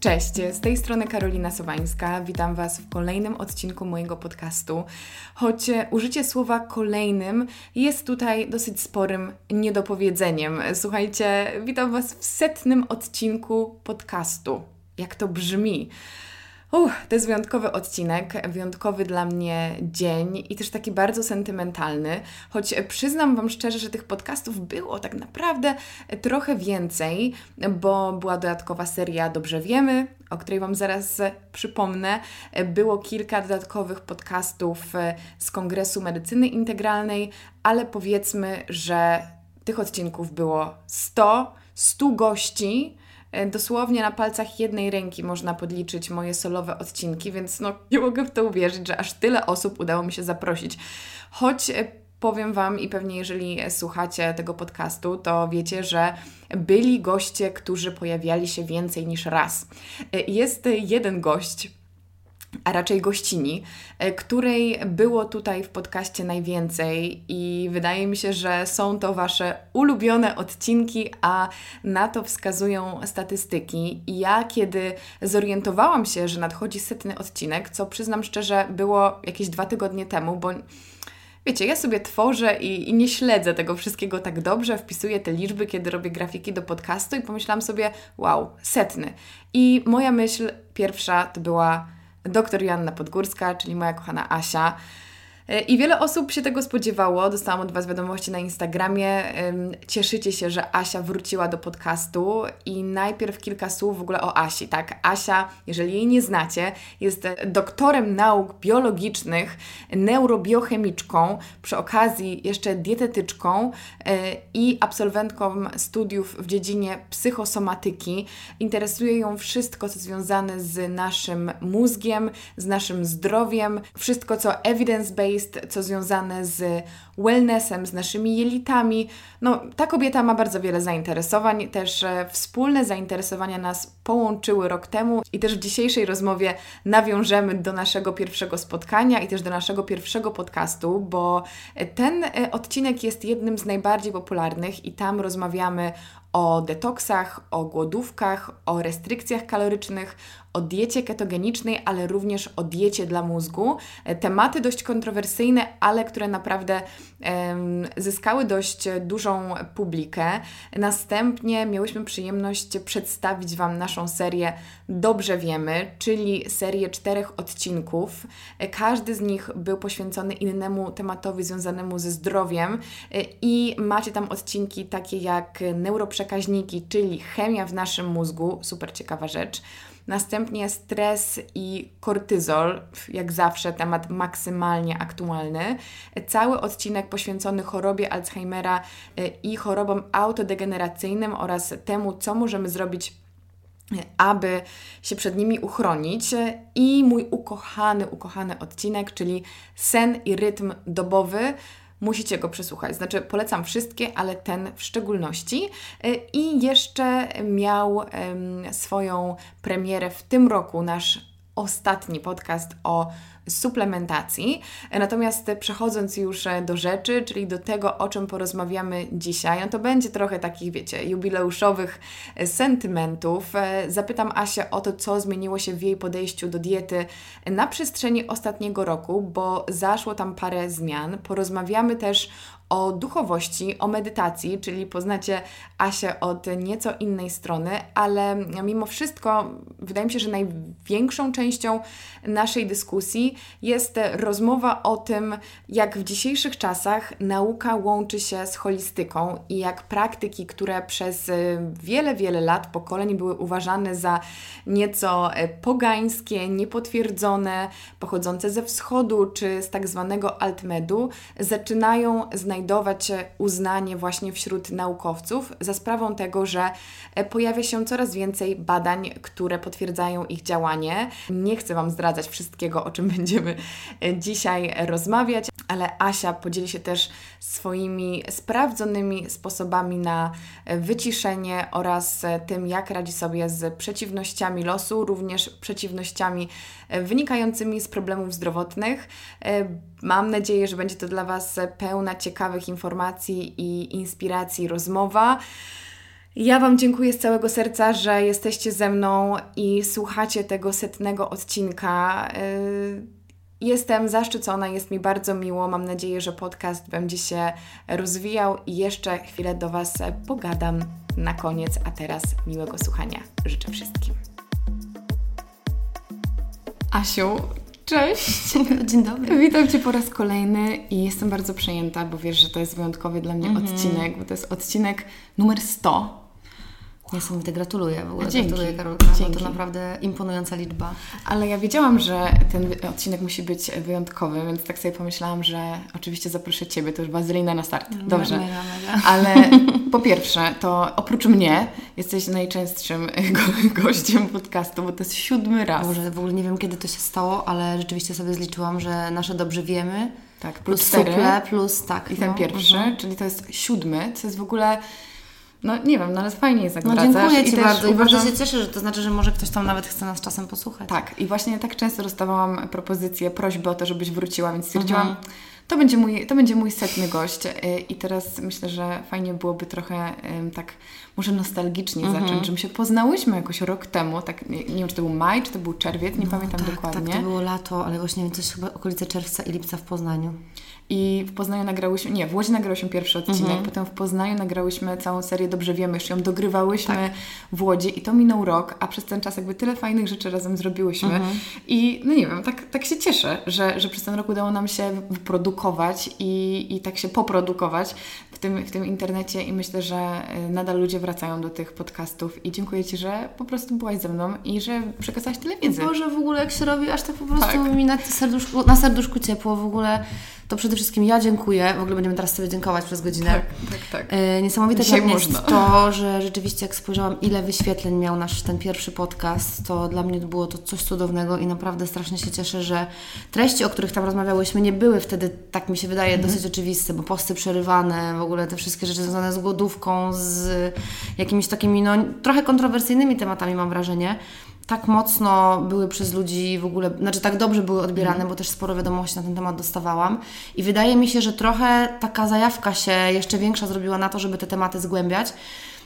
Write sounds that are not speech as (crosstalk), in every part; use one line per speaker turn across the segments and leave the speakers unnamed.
Cześć, z tej strony Karolina Sowańska. Witam Was w kolejnym odcinku mojego podcastu. Choć użycie słowa kolejnym jest tutaj dosyć sporym niedopowiedzeniem. Słuchajcie, witam Was w setnym odcinku podcastu. Jak to brzmi? Uff, to jest wyjątkowy odcinek, wyjątkowy dla mnie dzień i też taki bardzo sentymentalny, choć przyznam Wam szczerze, że tych podcastów było tak naprawdę trochę więcej, bo była dodatkowa seria Dobrze Wiemy, o której Wam zaraz przypomnę. Było kilka dodatkowych podcastów z Kongresu Medycyny Integralnej, ale powiedzmy, że tych odcinków było 100, 100 gości dosłownie na palcach jednej ręki można podliczyć moje solowe odcinki, więc no nie mogę w to uwierzyć, że aż tyle osób udało mi się zaprosić. Choć e, powiem Wam i pewnie jeżeli słuchacie tego podcastu, to wiecie, że byli goście, którzy pojawiali się więcej niż raz. E, jest jeden gość, a raczej gościni, e, której było tutaj w podcaście najwięcej i wydaje mi się, że są to Wasze ulubione odcinki, a na to wskazują statystyki. I ja, kiedy zorientowałam się, że nadchodzi setny odcinek, co przyznam szczerze było jakieś dwa tygodnie temu, bo Wiecie, ja sobie tworzę i, i, nie śledzę tego wszystkiego tak dobrze, wpisuję te liczby, kiedy robię grafiki do podcastu i pomyślałam sobie, wow, setny. I moja myśl pierwsza to była doktor Joanna Podgórska, czyli moja kochana Asia. I wiele osób się tego spodziewało. Dostałam od Was wiadomości na Instagramie. Cieszycie się, że Asia wróciła do podcastu. I najpierw kilka słów w ogóle o Asi. Tak, Asia, jeżeli jej nie znacie, jest doktorem nauk biologicznych, neurobiochemiczką, przy okazji jeszcze dietetyczką e, i absolwentką studiów w dziedzinie psychosomatyki. Interesuje ją wszystko, co związane z naszym mózgiem, z naszym zdrowiem, wszystko, co evidence-based co związane z wellnessem, z naszymi jelitami. No, ta kobieta ma bardzo wiele zainteresowań, też e, wspólne zainteresowania nas połączyły rok temu i też w dzisiejszej rozmowie nawiążemy do naszego pierwszego spotkania i też do naszego pierwszego podcastu, bo ten e, odcinek jest jednym z najbardziej popularnych i tam rozmawiamy o detoksach, o głodówkach, o restrykcjach kalorycznych, o diecie ketogenicznej, ale również o diecie dla mózgu. E, tematy dość kontrowersyjne, ale które naprawdę zyskały dość dużą publikę. Następnie miałyśmy przyjemność przedstawić Wam naszą serię Dobrze Wiemy, czyli serię czterech odcinków. Każdy z nich był poświęcony innemu tematowi związanemu ze zdrowiem e, i macie tam odcinki takie jak neuroprzekaźniki, czyli chemia w naszym mózgu, super ciekawa rzecz Następnie stres i kortyzol, jak zawsze temat maksymalnie aktualny. Cały odcinek poświęcony chorobie Alzheimera y, i chorobom autodegeneracyjnym oraz temu, co możemy zrobić y, aby się przed nimi uchronić. I mój ukochany, ukochany odcinek, czyli sen i rytm dobowy musicie go przesłuchać. Znaczy, polecam wszystkie, ale ten w szczególności. Y, I jeszcze miał swoją premierę w tym roku nasz ostatni podcast o suplementacji. Natomiast przechodząc już do rzeczy, czyli do tego, o czym porozmawiamy dzisiaj, no to będzie trochę takich, wiecie, jubileuszowych sentymentów. Zapytam Asię o to, co zmieniło się w jej podejściu do diety na przestrzeni ostatniego roku, bo zaszło tam parę zmian. Porozmawiamy też o duchowości, o medytacji, czyli poznacie Asię od nieco innej strony, ale mimo wszystko wydaje mi się, że największą częścią naszej dyskusji jest rozmowa o tym, jak w dzisiejszych czasach nauka łączy się z holistyką i jak praktyki, które przez wiele, wiele lat, pokoleń były uważane za nieco pogańskie, niepotwierdzone, pochodzące ze wschodu czy z tak zwanego altmedu, zaczynają znajdować znajdować uznanie właśnie wśród naukowców za sprawą tego, że e, pojawia się coraz więcej badań, które potwierdzają ich działanie. Nie chcę Wam zdradzać wszystkiego, o czym (laughs) będziemy e, dzisiaj rozmawiać, ale Asia podzieli się też swoimi sprawdzonymi sposobami na e, wyciszenie oraz tym, jak radzi sobie z przeciwnościami losu, również przeciwnościami wynikającymi z problemów zdrowotnych. Mam nadzieję, że będzie to dla Was pełna ciekawych informacji i inspiracji rozmowa. Ja Wam dziękuję z całego serca, że jesteście ze mną i słuchacie tego setnego odcinka. Jestem zaszczycona, jest mi bardzo miło. Mam nadzieję, że podcast będzie się rozwijał i jeszcze chwilę do Was pogadam na koniec. A teraz miłego słuchania życzę wszystkim. Asiu, cześć! (laughs)
Dzień dobry.
Witam Cię po raz kolejny i jestem bardzo przejęta, bo wiesz, że to jest wyjątkowy dla mnie mm -hmm. odcinek, bo to jest odcinek numer 100
Niesamowite, gratuluję w ogóle.
Dzięki.
Gratuluję Karolka, Dzięki. to naprawdę imponująca liczba.
Ale ja wiedziałam, że ten odcinek musi być wyjątkowy, więc tak sobie pomyślałam, że oczywiście zaproszę Ciebie, to już wazelina na start. Dobrze. Mega, mega. Ale po pierwsze, to oprócz mnie jesteś najczęstszym (laughs) go gościem podcastu, bo to jest siódmy raz.
Może w ogóle nie wiem, kiedy to się stało, ale rzeczywiście sobie zliczyłam, że nasze dobrze wiemy.
Tak,
plus
cztery.
Sukle, plus tak.
I ten
no,
pierwszy, uh -huh. czyli to jest siódmy, co jest w ogóle no nie wiem, no ale fajnie jest jak
No dziękuję Ci bardzo i bardzo się cieszę, że to znaczy, że może ktoś tam nawet chce nas czasem posłuchać.
Tak i właśnie tak często dostawałam propozycje, prośby o to, żebyś wróciła, więc stwierdziłam, mhm. to, będzie mój, to będzie mój setny gość y, i teraz myślę, że fajnie byłoby trochę tak może nostalgicznie mhm. zacząć, że my się poznałyśmy jakoś rok temu, tak nie, nie wiem, czy to był maj, czy to był czerwiec, nie no, pamiętam
tak,
dokładnie.
Tak, to było lato, ale właśnie wiem, coś chyba okolice czerwca i lipca w Poznaniu.
I w Poznaniu nagrałyśmy, nie, w Łodzi nagrałyśmy pierwszy odcinek, mhm. potem w Poznaniu nagrałyśmy całą serię Dobrze Wiemy, jeszcze ją dogrywałyśmy tak. w Łodzi i to minął rok, a przez ten czas jakby tyle fajnych rzeczy razem zrobiłyśmy mhm. i no nie wiem, tak, tak się cieszę, że, że przez ten rok udało nam się wyprodukować i, i tak się poprodukować w tym, w tym internecie i myślę, że y, nadal ludzie wracają do tych podcastów i dziękuję Ci, że po prostu byłaś ze mną i że przekazałaś tyle wiedzy.
Boże, w ogóle jak się robi, aż tak po prostu tak. mi na serduszku, na serduszku ciepło w ogóle to przede wszystkim ja dziękuję. W ogóle będziemy teraz sobie dziękować przez godzinę.
Tak, tak, tak.
E, niesamowite Dzisiaj dla to, że rzeczywiście jak spojrzałam, ile wyświetleń miał nasz ten pierwszy podcast, to dla mnie było to coś cudownego i naprawdę strasznie się cieszę, że treści, o których tam rozmawiałyśmy, nie były wtedy, tak mi się wydaje, mhm. dosyć oczywiste, bo posty przerywane, w ogóle te wszystkie rzeczy związane z głodówką, z jakimiś takimi, no, trochę kontrowersyjnymi tematami, mam wrażenie tak mocno były przez ludzi w ogóle, znaczy tak dobrze były odbierane, mm. bo też sporo wiadomości na ten temat dostawałam. I wydaje mi się, że trochę taka zajawka się jeszcze większa zrobiła na to, żeby te tematy zgłębiać.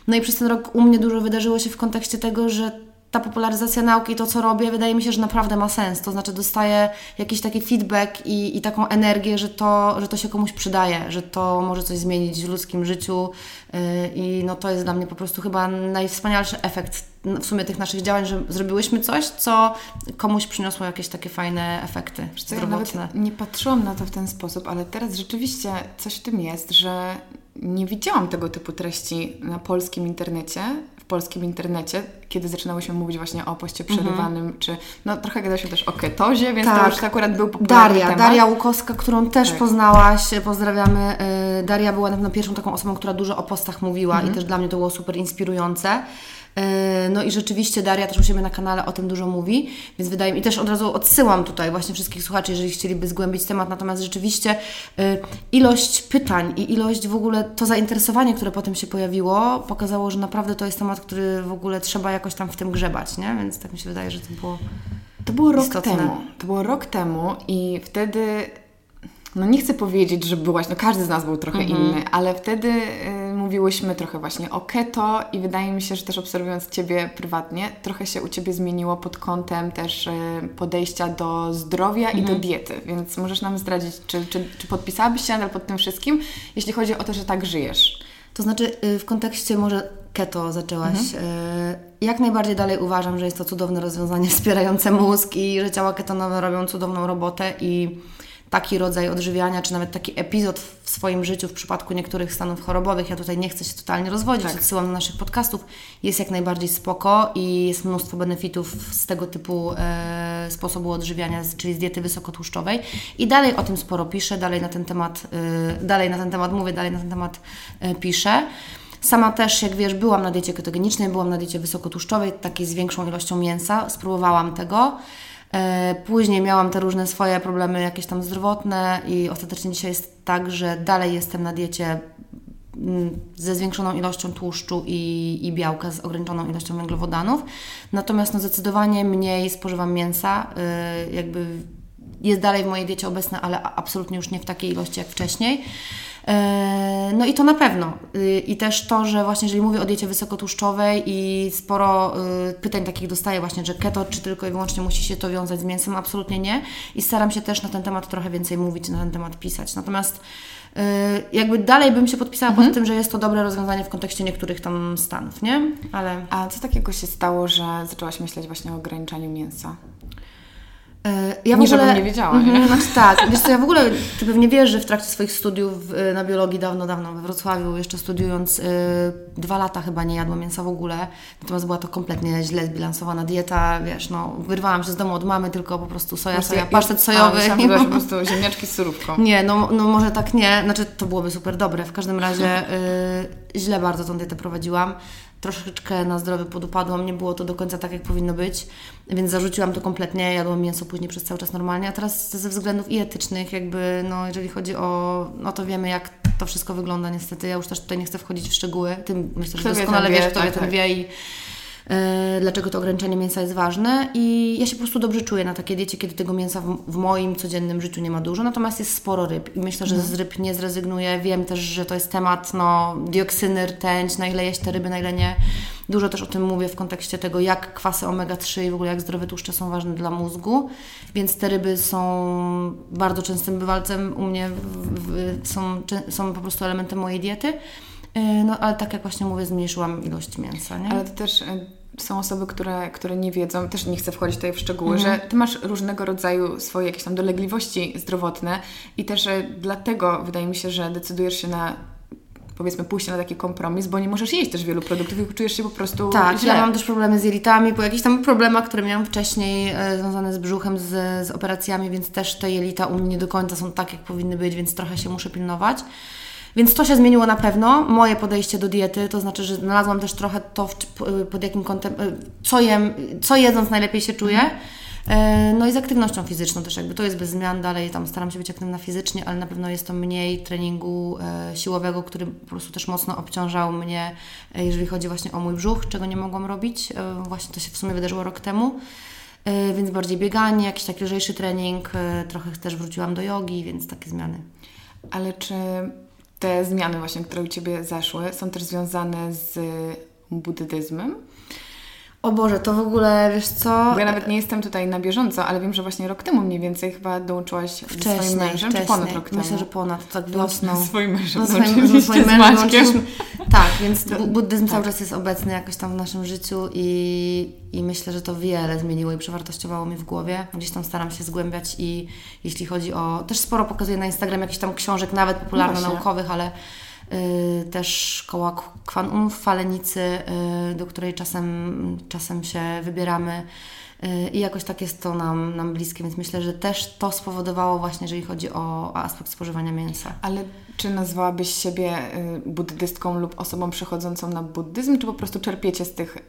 No i przez ten rok u mnie dużo wydarzyło się w kontekście tego, że ta popularyzacja nauki, to co robię, wydaje mi się, że naprawdę ma sens. To znaczy dostaję jakiś taki feedback i, i taką energię, że to, że to się komuś przydaje, że to może coś zmienić w ludzkim życiu yy, i no to jest dla mnie po prostu chyba najwspanialszy efekt w sumie tych naszych działań, że zrobiłyśmy coś, co komuś przyniosło jakieś takie fajne efekty
co, zdrowotne. Ja nie patrzyłam na to w ten sposób, ale teraz rzeczywiście coś w tym jest, że nie widziałam tego typu treści na polskim internecie, w polskim internecie, kiedy zaczynałyśmy mówić właśnie o poście mhm. przerywanym, mm -hmm. czy no trochę gadałyśmy też o ketozie, więc tak. to już akurat był popularny
Daria,
temat.
Daria Łukowska, którą też tak. poznałaś, pozdrawiamy. Y, Daria była na pewno pierwszą taką osobą, która dużo o postach mówiła mm -hmm. i też dla mnie to było super inspirujące. E, no i rzeczywiście Daria też u siebie na kanale o tym dużo mówi, więc wydaje mi i też od razu odsyłam tutaj właśnie wszystkich słuchaczy, jeżeli chcieliby zgłębić temat, natomiast rzeczywiście e, ilość pytań i ilość w ogóle to zainteresowanie, które potem się pojawiło, pokazało, że naprawdę to jest temat, który w ogóle trzeba jakoś tam w tym grzebać, nie? Więc tak mi się wydaje, że to było
to było rok temu. To było rok temu i wtedy no nie chcę powiedzieć, że byłaś, no każdy z nas był trochę mhm. inny, ale wtedy y, mówiłyśmy trochę właśnie o keto i wydaje mi się, że też obserwując Ciebie prywatnie, trochę się u Ciebie zmieniło pod kątem też y, podejścia do zdrowia mhm. i do mhm. diety, więc możesz nam zdradzić, czy, czy, czy podpisałabyś się nadal pod tym wszystkim, jeśli chodzi o to, że tak żyjesz?
To znaczy y, w kontekście może keto zaczęłaś. Mhm. Y, jak najbardziej dalej uważam, że jest to cudowne rozwiązanie wspierające mózg i że ciała ketonowe robią cudowną robotę i taki rodzaj odżywiania, czy nawet taki epizod w swoim życiu w przypadku niektórych stanów chorobowych, ja tutaj nie chcę się totalnie rozwodzić, tak. odsyłam do naszych podcastów, jest jak najbardziej spoko i jest mnóstwo benefitów z tego typu e, sposobu odżywiania, czyli z diety wysokotłuszczowej i dalej o tym sporo piszę, dalej na ten temat, e, dalej na ten temat mówię, dalej na ten temat e, piszę. Sama też, jak wiesz, byłam na diecie ketogenicznej, byłam na diecie wysokotłuszczowej, takiej z większą ilością mięsa, spróbowałam tego. E, później miałam te różne swoje problemy jakieś tam zdrowotne i ostatecznie dzisiaj jest tak, że dalej jestem na diecie mm, ze zwiększoną ilością tłuszczu i, i białka, z ograniczoną ilością węglowodanów. Natomiast no, zdecydowanie mniej spożywam mięsa, yy, jakby jest dalej w mojej diecie obecne, ale absolutnie już nie w takiej ilości jak wcześniej. E, no i to na pewno. Y, I też to, że właśnie jeżeli mówię o diecie wysokotłuszczowej i sporo y, pytań takich dostaję właśnie, że keto czy tylko i wyłącznie musi się to wiązać z mięsem, absolutnie nie. I staram się też na ten temat trochę więcej mówić, na ten temat pisać. Natomiast y, jakby dalej bym się podpisała mhm. pod tym, że jest to dobre rozwiązanie w kontekście niektórych tam stanów, nie?
Ale... A co takiego się stało, że zaczęłaś myśleć właśnie o ograniczaniu mięsa?
E, ja nie,
w ogóle, żebym nie wiedziała.
Mm,
nie?
Znaczy tak, wiesz co, ja w ogóle, Ty pewnie wiesz, że w trakcie swoich studiów e, na biologii dawno, dawno we Wrocławiu, jeszcze studiując, yy, dwa lata chyba nie jadłam mięsa w ogóle, natomiast była to kompletnie źle zbilansowana dieta, wiesz, no, wyrwałam się z domu od mamy, tylko po prostu soja, soja, pasztet sojowy.
A, myślałam, po (laughs) prostu ziemniaczki z surówką.
Nie, no, no może tak nie, znaczy to byłoby super dobre, w każdym razie yy, źle bardzo tą dietę prowadziłam troszeczkę na zdrowie podupadłam, nie było to do końca tak, jak powinno być, więc zarzuciłam to kompletnie, jadłam mięso później przez cały czas normalnie, a teraz ze względów i etycznych, jakby, no jeżeli chodzi o, no to wiemy, jak to wszystko wygląda niestety, ja już też tutaj nie chcę wchodzić w szczegóły, Ty myślę, że kto doskonale wie, wiesz, kto tak, wie, ten tak. wie i dlaczego to ograniczenie mięsa jest ważne i ja się po prostu dobrze czuję na takiej diecie, kiedy tego mięsa w, w moim codziennym życiu nie ma dużo, natomiast jest sporo ryb i myślę, że mhm. z ryb nie zrezygnuję. Wiem też, że to jest temat no, dioksyny, rtęć, na ile jeść te ryby, na ile nie. Dużo też o tym mówię w kontekście tego, jak kwasy omega-3 i w ogóle jak zdrowe tłuszcze są ważne dla mózgu, więc te ryby są bardzo częstym bywalcem u mnie, w, w, są, są po prostu elementem mojej diety. E, no ale tak jak właśnie mówię, zmniejszyłam ilość mięsa. Nie?
Ale to też e, są osoby, które, które nie wiedzą, też nie chcę wchodzić tutaj w szczegóły, mhm. że Ty masz różnego rodzaju swoje jakieś tam dolegliwości zdrowotne i też e, dlatego wydaje mi się, że decydujesz się na powiedzmy pójście na taki kompromis, bo nie możesz jeść też wielu produktów i czujesz się po prostu
Tak,
źle.
ja mam też problemy z jelitami, po jakichś tam problemach, które miałam wcześniej e, związane z brzuchem, z, z operacjami, więc też te jelita u mnie nie do końca są tak, jak powinny być, więc trochę się muszę pilnować. Więc to się zmieniło na pewno, moje podejście do diety, to znaczy, że znalazłam też trochę to, pod jakim kątem, y, co jem, co jedząc najlepiej się czuję. Mhm. No i z aktywnością fizyczną też jakby to jest bez zmian, dalej tam staram się być aktywna fizycznie, ale na pewno jest to mniej treningu e, siłowego, który po prostu też mocno obciążał mnie, e, jeżeli chodzi właśnie o mój brzuch, czego nie mogłam robić. E, właśnie to się w sumie wydarzyło rok temu. Więc bardziej bieganie, jakiś taki lżejszy trening, trochę też wróciłam do jogi, więc takie zmiany.
Ale czy te zmiany właśnie, które u Ciebie zaszły, są też związane z buddyzmem?
O Boże, to w ogóle, wiesz co...
Bo ja nawet nie jestem tutaj na bieżąco, ale wiem, że właśnie rok temu mniej więcej chyba dołączyłaś wcześniej, ze swoim mężem,
wcześniej.
czy ponad rok temu?
Myślę, że ponad, tak wiosną.
Z swoim mężem,
no, swoim,
z swoim mężem
Tak, więc buddyzm tak. cały czas jest obecny jakoś tam w naszym życiu i, i myślę, że to wiele zmieniło i przewartościowało mi w głowie. Gdzieś tam staram się zgłębiać i jeśli chodzi o... Też sporo pokazuję na Instagram jakichś tam książek, nawet popularno-naukowych, ale też szkoła Kwan Um w Falenicy, y, do której czasem, czasem się wybieramy. Y, I jakoś tak jest to nam, nam bliskie, więc myślę, że też to spowodowało właśnie, jeżeli chodzi o aspekt spożywania mięsa.
Ale czy nazwałabyś siebie y, buddystką lub osobą przechodzącą na buddyzm, czy po prostu czerpiecie z tych y,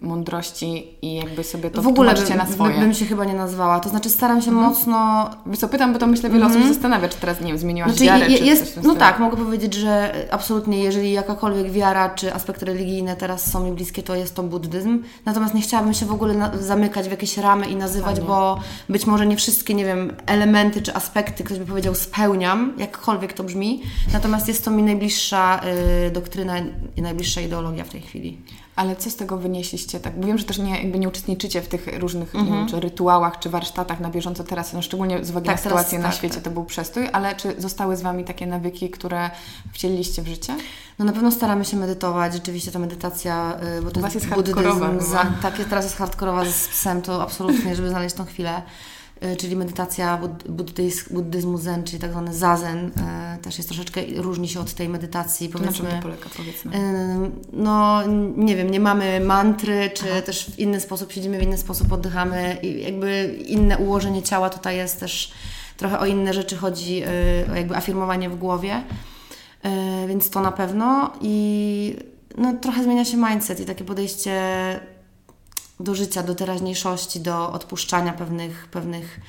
mądrości i jakby sobie to
w ogóle
by, na swoje?
bym się chyba nie nazwała. To znaczy staram się mhm. mocno...
Wiesz co, pytam, bo to myślę wiele osób mhm. zastanawia, czy teraz, nie wiem, zmieniłaś znaczy, wiarę, je, czy
jest, No tak, mogę powiedzieć, że absolutnie, jeżeli jakakolwiek wiara, czy aspekty religijne teraz są mi bliskie, to jest to buddyzm. Natomiast nie chciałabym się w ogóle zamykać w jakieś ramy i nazywać, Fajnie. bo być może nie wszystkie, nie wiem, elementy czy aspekty, ktoś by powiedział, spełniam, jakkolwiek to brzmi, Natomiast jest to mi najbliższa y, doktryna i najbliższa ideologia w tej chwili.
Ale co z tego wynieśliście? Tak, bo wiem, że też nie, jakby nie uczestniczycie w tych różnych mm -hmm. wiem, czy rytuałach, czy warsztatach na bieżąco teraz, no szczególnie z uwagi tak, na sytuację teraz, na tak, świecie, tak. to był przestój, ale czy zostały z Wami takie nawyki, które wcieliliście w życie?
No na pewno staramy się medytować, rzeczywiście ta medytacja,
y, bo to jest, jest buddyzm,
za, tak, teraz jest hardkorowa z psem, to absolutnie, żeby znaleźć tą chwilę. E, czyli medytacja buddyzm, buddyzmu zen, czyli tak zwany zazen, e, też jest troszeczkę, różni się od tej medytacji,
powiedzmy. Na czym to polega, powiedzmy?
E, no, nie wiem, nie mamy mantry, czy Aha. też w inny sposób siedzimy, w inny sposób oddychamy i jakby inne ułożenie ciała tutaj jest też, trochę o inne rzeczy chodzi, o jakby afirmowanie w głowie, więc to na pewno i no, trochę zmienia się mindset i takie podejście do życia, do teraźniejszości, do odpuszczania pewnych, pewnych,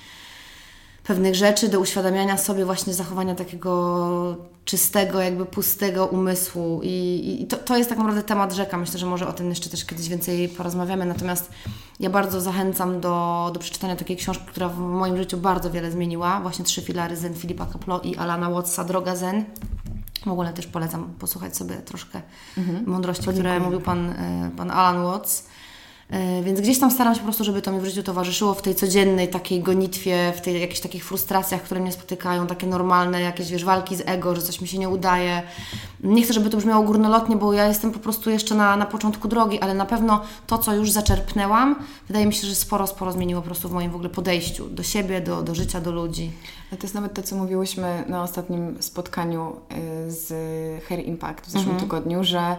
pewnych rzeczy, do uświadamiania sobie właśnie zachowania takiego czystego, jakby pustego umysłu. I, i to, to jest tak naprawdę temat rzeka. Myślę, że może o tym jeszcze też kiedyś więcej porozmawiamy. Natomiast ja bardzo zachęcam do, do przeczytania takiej książki, która w moim życiu bardzo wiele zmieniła. Właśnie Trzy filary Zen Filipa Kaplo i Alana Wattsa Droga Zen. W ogóle też polecam posłuchać sobie troszkę mhm. mądrości, które mówił pan, e, pan Alan Watts. E, więc gdzieś tam staram się po prostu, żeby to mi w życiu towarzyszyło w tej codziennej takiej gonitwie, w tej jakichś takich frustracjach, które mnie spotykają, takie normalne jakieś, wiesz, walki z ego, że coś mi się nie udaje. Nie chcę, żeby to brzmiało górnolotnie, bo ja jestem po prostu jeszcze na, na początku drogi, ale na pewno to, co już zaczerpnęłam, wydaje mi się, że sporo, sporo zmieniło po prostu w moim w ogóle podejściu do siebie, do, do życia, do ludzi.
To jest nawet to, co mówiłyśmy na ostatnim spotkaniu y, z Hair Impact w zeszłym mhm. tygodniu, że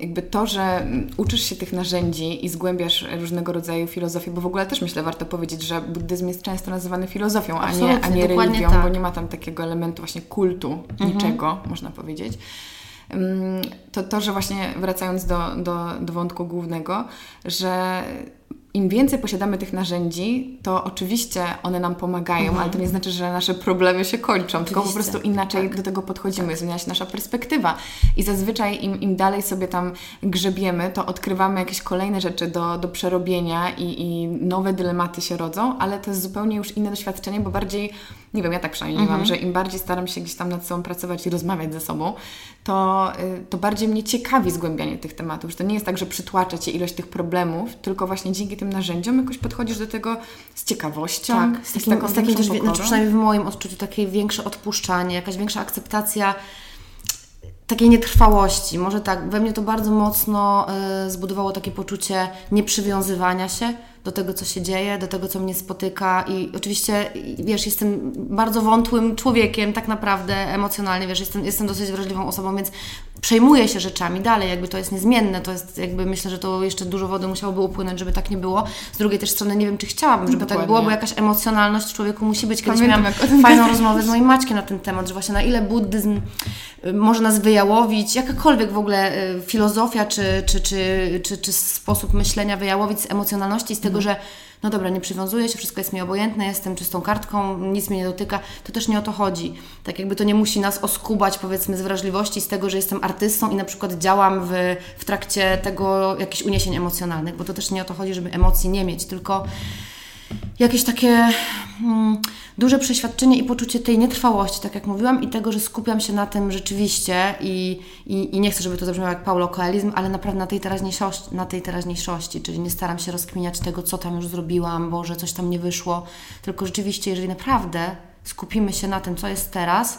jakby to, że uczysz się tych narzędzi i zgłębiasz różnego rodzaju filozofię, bo w ogóle też myślę, warto powiedzieć, że buddyzm jest często nazywany filozofią, a nie, a nie religią, tak. bo nie ma tam takiego elementu właśnie kultu, mhm. niczego, można powiedzieć. To to, że właśnie wracając do, do, do wątku głównego, że im więcej posiadamy tych narzędzi, to oczywiście one nam pomagają, mhm. ale to nie znaczy, że nasze problemy się kończą, oczywiście. tylko po prostu inaczej tak. do tego podchodzimy, tak. zmienia się nasza perspektywa. I zazwyczaj im, im dalej sobie tam grzebiemy, to odkrywamy jakieś kolejne rzeczy do, do przerobienia i, i nowe dylematy się rodzą, ale to jest zupełnie już inne doświadczenie, bo bardziej, nie wiem, ja tak przynajmniej mhm. mam, że im bardziej staram się gdzieś tam nad sobą pracować i rozmawiać ze sobą, to, y, to bardziej mnie ciekawi zgłębianie tych tematów, że to nie jest tak, że przytłacza Cię ilość tych problemów, tylko właśnie dzięki tym narzędziom jakoś podchodzisz do tego z ciekawością,
tak, z, takim, z taką z takim też, znaczy przynajmniej w moim odczuciu, takie większe odpuszczanie, jakaś większa akceptacja takiej nietrwałości. Może tak, we mnie to bardzo mocno y, zbudowało takie poczucie nieprzywiązywania się do tego, co się dzieje, do tego, co mnie spotyka i oczywiście, wiesz, jestem bardzo wątłym człowiekiem tak naprawdę emocjonalnie, wiesz, jestem, jestem dosyć wrażliwą osobą, więc przejmuję się rzeczami dalej, jakby to jest niezmienne, to jest jakby, myślę, że to jeszcze dużo wody musiałoby upłynąć, żeby tak nie było. Z drugiej też strony nie wiem, czy chciałabym, żeby Dokładnie. tak było, bo jakaś emocjonalność w człowieku musi być. Kiedyś Pamiętam, miałam fajną rozmowę z moim Maćkiem na ten temat, że właśnie na ile buddyzm y, może nas wyjałowić, jakakolwiek w ogóle y, filozofia czy, czy, czy, czy, czy sposób myślenia wyjałowić z emocjonalności, z tego, mhm. że no dobra, nie przywiązuję się, wszystko jest mi obojętne, jestem czystą kartką, nic mnie nie dotyka, to też nie o to chodzi. Tak jakby to nie musi nas oskubać powiedzmy z wrażliwości, z tego, że jestem artystą i na przykład działam w, w trakcie tego jakichś uniesień emocjonalnych, bo to też nie o to chodzi, żeby emocji nie mieć, tylko jakieś takie mm, duże przeświadczenie i poczucie tej nietrwałości, tak jak mówiłam, i tego, że skupiam się na tym rzeczywiście i, i, i nie chcę, żeby to zabrzmiało jak Paulo Coelizm, ale naprawdę na tej, teraźniejszości, na tej teraźniejszości, czyli nie staram się rozkminiać tego, co tam już zrobiłam, bo że coś tam nie wyszło, tylko rzeczywiście, jeżeli naprawdę skupimy się na tym, co jest teraz,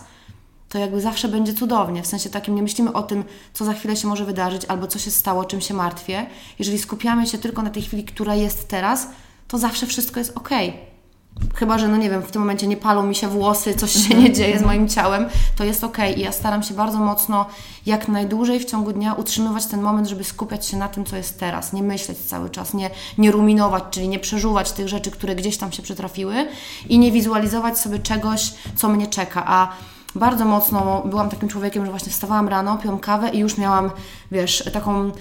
to jakby zawsze będzie cudownie. W sensie takim nie myślimy o tym, co za chwilę się może wydarzyć, albo co się stało, czym się martwię. Jeżeli skupiamy się tylko na tej chwili, która jest teraz, to zawsze wszystko jest ok. Chyba, że no nie wiem, w tym momencie nie palą mi się włosy, coś się nie dzieje z moim ciałem, to jest ok. I ja staram się bardzo mocno, jak najdłużej w ciągu dnia utrzymywać ten moment, żeby skupiać się na tym, co jest teraz. Nie myśleć cały czas, nie, nie ruminować, czyli nie przeżuwać tych rzeczy, które gdzieś tam się przytrafiły i nie wizualizować sobie czegoś, co mnie czeka. A bardzo mocno byłam takim człowiekiem, że właśnie wstawałam rano, piłam kawę i już miałam, wiesz, taką y,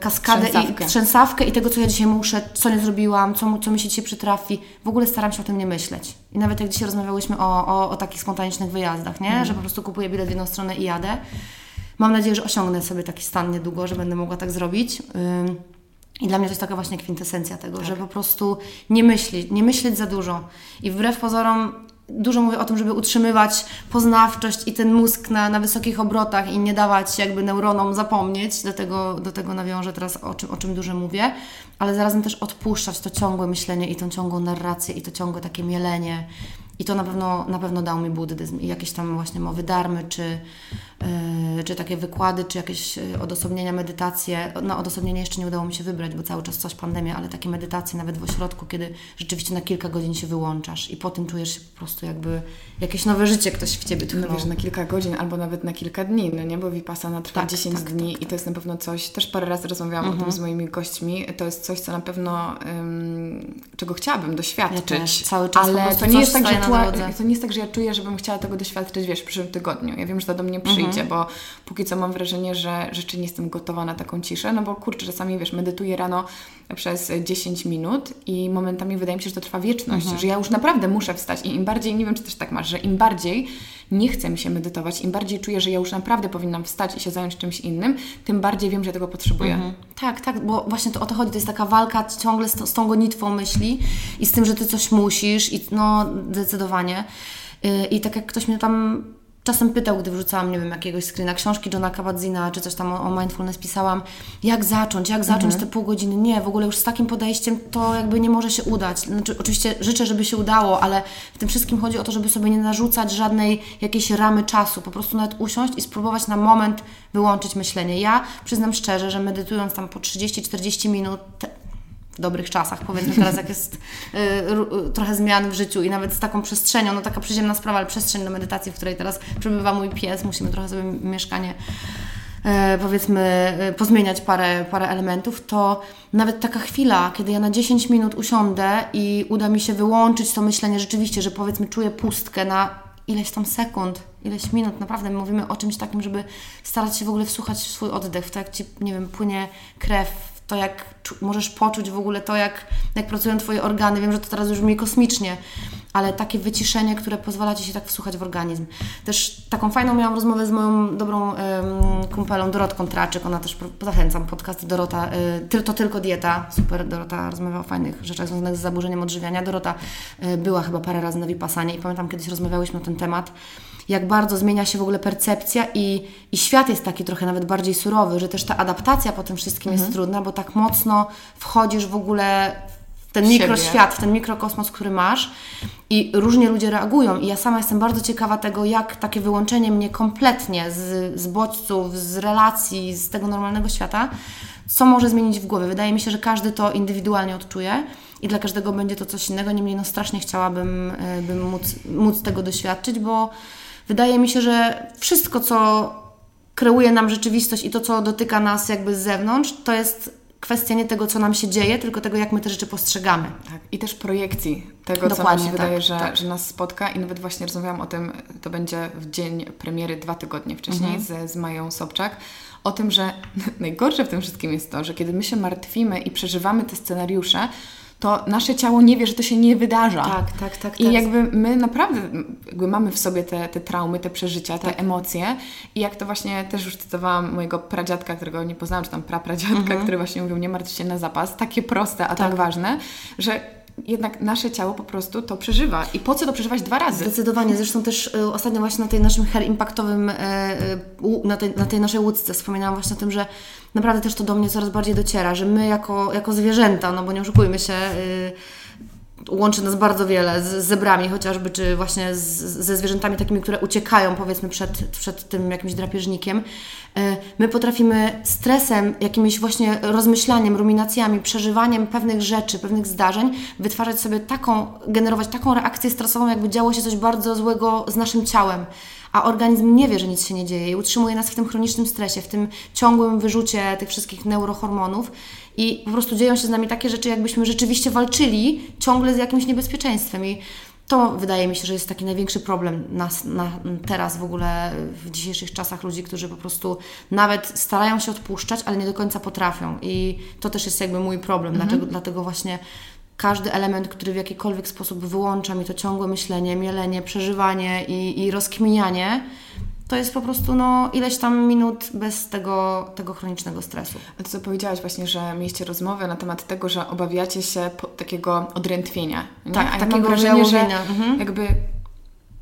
kaskadę trzęsawkę. i trzęsawkę i tego, co ja dzisiaj muszę, co nie zrobiłam, co, co mi się dzisiaj przytrafi. W ogóle staram się o tym nie myśleć. I nawet jak dzisiaj rozmawiałyśmy o, o, o takich spontanicznych wyjazdach, nie? Mm. Że po prostu kupuję bilet w jedną stronę i jadę. Mam nadzieję, że osiągnę sobie taki stan niedługo, że będę mogła tak zrobić. I dla mnie to jest taka właśnie kwintesencja tego, tak. że po prostu nie myśleć, nie myśleć za dużo. I wbrew pozorom dużo mówię o tym, żeby utrzymywać poznawczość i ten mózg na, na wysokich obrotach i nie dawać jakby neuronom zapomnieć. Do tego, do tego nawiążę teraz, o czym, o czym dużo mówię, ale zarazem też odpuszczać to ciągłe myślenie i tą ciągłą narrację i to ciągłe takie mielenie. I to na pewno, na pewno dał mi buddyzm i jakieś tam właśnie mowy darmy, czy, czy takie wykłady, czy jakieś e, odosobnienia, medytacje. Na odosobnienie jeszcze nie udało mi się wybrać, bo cały czas coś pandemia, ale takie medytacje nawet w ośrodku, kiedy rzeczywiście na kilka godzin się wyłączasz i po tym czujesz się po prostu jakby jakieś nowe życie ktoś w Ciebie tchnął.
No wiesz, na kilka godzin albo nawet na kilka dni, no nie? Bo Vipassana trwa tak, 10 tak, dni tak, i to jest na pewno coś, też parę razy rozmawiałam mhm. o tym mhm. z moimi gośćmi, to jest coś, co na pewno, um, czego chciałabym doświadczyć. Ja też,
cały czas
ale to nie jest tak, że to nie jest tak, że ja czuję, żebym chciała tego doświadczyć, wiesz, w przyszłym tygodniu. Ja wiem, że to do mnie przyjdzie, mhm. Bo póki co mam wrażenie, że rzeczy nie jestem gotowa na taką ciszę, no bo kurczę, czasami, wiesz, medytuję rano przez 10 minut i momentami wydaje mi się, że to trwa wieczność, mhm. że ja już naprawdę muszę wstać i im bardziej, nie wiem, czy też tak masz, że im bardziej nie chce mi się medytować, im bardziej czuję, że ja już naprawdę powinnam wstać i się zająć czymś innym, tym bardziej wiem, że tego potrzebuję. Mhm.
Tak, tak, bo właśnie to o to chodzi, to jest taka walka ciągle z, to, z tą gonitwą myśli i z tym, że Ty coś musisz i no zdecydowanie. Y, I tak jak ktoś mnie tam czasem pytał, gdy wrzucałam, nie wiem, jakiegoś screena książki Johna Kabat-Zina, czy coś tam o, o mindfulness pisałam, jak zacząć, jak zacząć te pół godziny. Nie, w ogóle już z takim podejściem to jakby nie może się udać. Znaczy, oczywiście życzę, żeby się udało, ale w tym wszystkim chodzi o to, żeby sobie nie narzucać żadnej jakiejś ramy czasu. Po prostu nawet usiąść i spróbować na moment wyłączyć myślenie. Ja przyznam szczerze, że medytując tam po 30-40 minut, dobrych czasach, powiedzmy teraz jak jest y, y, trochę zmian w życiu i nawet z taką przestrzenią, no taka przyziemna sprawa, ale przestrzeń do medytacji, w której teraz przebywa mój pies, musimy trochę sobie mieszkanie y, powiedzmy y, pozmieniać parę, parę elementów, to nawet taka chwila, kiedy ja na 10 minut usiądę i uda mi się wyłączyć to myślenie rzeczywiście, że powiedzmy czuję pustkę na ileś tam sekund, ileś minut, naprawdę mówimy o czymś takim, żeby starać się w ogóle wsłuchać w swój oddech, w to jak Ci, nie wiem, płynie krew, to jak możesz poczuć w ogóle to, jak, jak pracują Twoje organy. Wiem, że to teraz już brzmi kosmicznie, ale takie wyciszenie, które pozwala Ci się tak wsłuchać w organizm. Też taką fajną miałam rozmowę z moją dobrą um, kumpelą Dorotką Traczyk, ona też, zachęcam, podcast Dorota, y, to tylko dieta, super, Dorota rozmawia o fajnych rzeczach związanych z zaburzeniem odżywiania. Dorota y, była chyba parę razy na Vipassanie i pamiętam, kiedyś rozmawiałyśmy o ten temat, jak bardzo zmienia się w ogóle percepcja i, i świat jest taki trochę nawet bardziej surowy, że też ta adaptacja po tym wszystkim mhm. jest trudna, bo tak mocno wchodzisz w ogóle w ten mikroświat, w ten mikrokosmos, który masz i różnie ludzie reagują i ja sama jestem bardzo ciekawa tego, jak takie wyłączenie mnie kompletnie z, z bodźców, z relacji, z tego normalnego świata, co może zmienić w głowie. Wydaje mi się, że każdy to indywidualnie odczuje i dla każdego będzie to coś innego. Niemniej no strasznie chciałabym e, bym móc, móc tego doświadczyć, bo wydaje mi się, że wszystko, co kreuje nam rzeczywistość i to, co dotyka nas jakby z zewnątrz, to jest kwestia nie tego, co nam się dzieje, tylko tego, jak my te rzeczy postrzegamy.
Tak. I też projekcji tego, Dokładnie, co nam się tak, wydaje, że, tak. że nas spotka. I nawet właśnie rozmawiałam o tym, to będzie w dzień premiery dwa tygodnie wcześniej mhm. z, z Mają Sobczak, o tym, że (laughs) najgorsze w tym wszystkim jest to, że kiedy my się martwimy i przeżywamy te scenariusze, to nasze ciało nie wie, że to się nie wydarza.
Tak, tak, tak.
I
tak.
jakby my naprawdę jakby mamy w sobie te, te traumy, te przeżycia, tak. te emocje. I jak to właśnie też już cytowałam mojego pradziadka, którego nie poznałam, czy tam prapradziadka, mhm. który właśnie mówił, nie martw się na zapas. Takie proste, a tak, tak wane, że jednak nasze ciało po prostu to przeżywa. I po co to przeżywać dwa razy?
Zdecydowanie. Zresztą też y, ostatnio właśnie na tej naszym hair impactowym, y, y, na, tej, na tej naszej łódce wspominałam właśnie o tym, że naprawdę też to do mnie coraz bardziej dociera, że my jako, jako zwierzęta, no bo nie oszukujmy się, łączy nas bardzo wiele z zebrami chociażby, czy właśnie z, ze zwierzętami takimi, które uciekają powiedzmy przed, przed tym jakimś drapieżnikiem. E, my potrafimy stresem, jakimś właśnie rozmyślaniem, ruminacjami, przeżywaniem pewnych rzeczy, pewnych zdarzeń, wytwarzać sobie taką, generować taką reakcję stresową, jakby działo się coś bardzo złego z naszym ciałem a organizm nie wie, że nic się nie dzieje i utrzymuje nas w tym chronicznym stresie, w tym ciągłym wyrzucie tych wszystkich neurohormonów i po prostu dzieją się z nami takie rzeczy, jakbyśmy rzeczywiście walczyli ciągle z jakimś niebezpieczeństwem i to wydaje mi się, że jest taki największy problem nas, na, teraz w ogóle w dzisiejszych czasach ludzi, którzy po prostu nawet starają się odpuszczać, ale nie do końca potrafią. I to też jest jakby mój problem. Mhm. Dlaczego, dlatego właśnie każdy element, który w jakikolwiek sposób wyłącza mi to ciągłe myślenie, mielenie, przeżywanie i, i rozkminianie, to jest po prostu no, ileś tam minut bez tego, tego chronicznego stresu.
A to, co powiedziałaś właśnie, że mieliście rozmowę na temat tego, że obawiacie się takiego odrętwienia. Nie?
Tak, A takiego ja wrażenie, że
mhm. jakby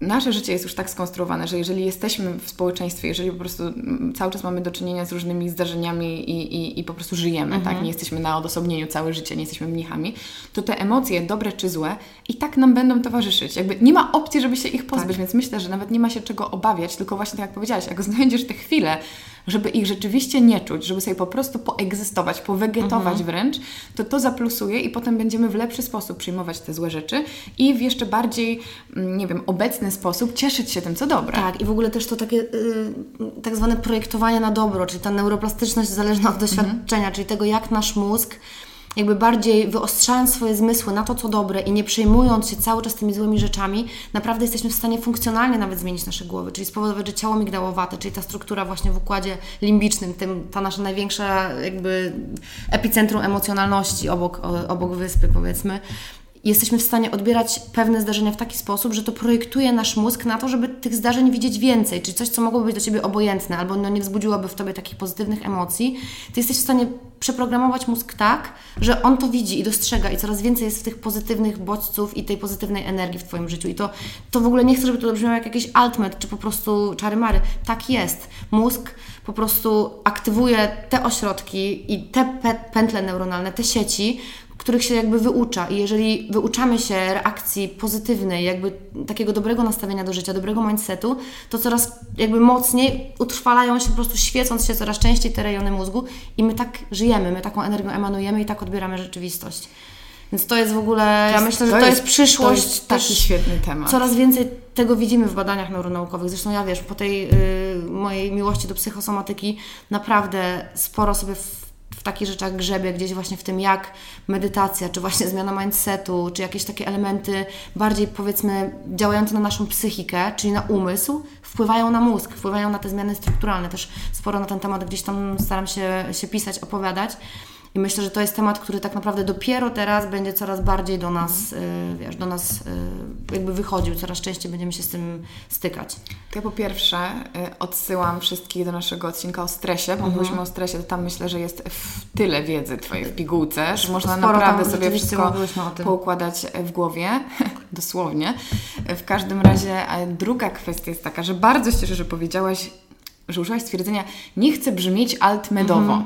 nasze życie jest już tak skonstruowane, że jeżeli jesteśmy w społeczeństwie, jeżeli po prostu mm, cały czas mamy do czynienia z różnymi zdarzeniami i, i, i po prostu żyjemy, tak? mhm. tak? Nie jesteśmy na odosobnieniu całe życie, nie jesteśmy mnichami, to te emocje, dobre czy złe, i tak nam będą towarzyszyć. Jakby nie ma opcji, żeby się ich pozbyć, tak. więc myślę, że nawet nie ma się czego obawiać, tylko właśnie tak jak powiedziałaś, jak znajdziesz te chwile, żeby ich rzeczywiście nie czuć, żeby sobie po prostu poegzystować, powegetować mhm. wręcz, to to zaplusuje i potem będziemy w lepszy sposób przyjmować te złe rzeczy i w jeszcze bardziej, mm, nie wiem, obecny sposób cieszyć się tym, co dobre.
Tak, i w ogóle też to takie yy, tak zwane projektowanie na dobro, czyli ta neuroplastyczność zależna od doświadczenia, mhm. czyli tego, jak nasz mózg jakby bardziej wyostrzając swoje zmysły na to, co dobre i nie przejmując się cały czas tymi złymi rzeczami, naprawdę jesteśmy w stanie funkcjonalnie nawet zmienić nasze głowy, czyli spowodować, że ciało migdałowate, czyli ta struktura właśnie w układzie limbicznym, tym, ta nasza największa jakby epicentrum emocjonalności obok, obok wyspy powiedzmy, jesteśmy w stanie odbierać pewne zdarzenia w taki sposób, że to projektuje nasz mózg na to, żeby tych zdarzeń widzieć więcej, czyli coś, co mogłoby być dla Ciebie obojętne, albo no nie wzbudziłoby w Tobie takich pozytywnych emocji, Ty jesteś w stanie przeprogramować mózg tak, że on to widzi i dostrzega i coraz więcej jest tych pozytywnych bodźców i tej pozytywnej energii w Twoim życiu. I to, to w ogóle nie chcę, żeby to brzmiało jak jakiś altmet, czy po prostu czary-mary. Tak jest. Mózg po prostu aktywuje te ośrodki i te pętle neuronalne, te sieci, których się jakby wyucza. I jeżeli wyuczamy się reakcji pozytywnej, jakby takiego dobrego nastawienia do życia, dobrego mindsetu, to coraz jakby mocniej utrwalają się, po prostu świecąc się coraz częściej te rejony mózgu i my tak żyjemy, my taką energią emanujemy i tak odbieramy rzeczywistość. Więc to jest w ogóle, ja myślę, że to, to jest, jest, przyszłość. To
jest taki świetny temat.
Coraz więcej tego widzimy w badaniach neuronaukowych. Zresztą ja wiesz, po tej y, mojej miłości do psychosomatyki naprawdę sporo sobie w takich rzeczach grzebie, gdzieś właśnie w tym, jak medytacja, czy właśnie zmiana mindsetu, czy jakieś takie elementy bardziej powiedzmy działające na naszą psychikę, czyli na umysł, wpływają na mózg, wpływają na te zmiany strukturalne. Też sporo na ten temat gdzieś tam staram się, się pisać, opowiadać. I myślę, że to jest temat, który tak naprawdę dopiero teraz będzie coraz bardziej do nas, y, wiesz, do nas y, jakby wychodził, coraz częściej będziemy się z tym stykać.
To ja po pierwsze y, odsyłam wszystkich do naszego odcinka o stresie, bo mhm. o stresie, to tam myślę, że jest w tyle wiedzy Twojej w pigułce, że można Sporo naprawdę sobie wszystko poukładać w głowie, (laughs) dosłownie. W każdym razie druga kwestia jest taka, że bardzo się cieszę, że powiedziałaś, że użyłaś stwierdzenia nie chcę brzmieć altmedowo. Mhm.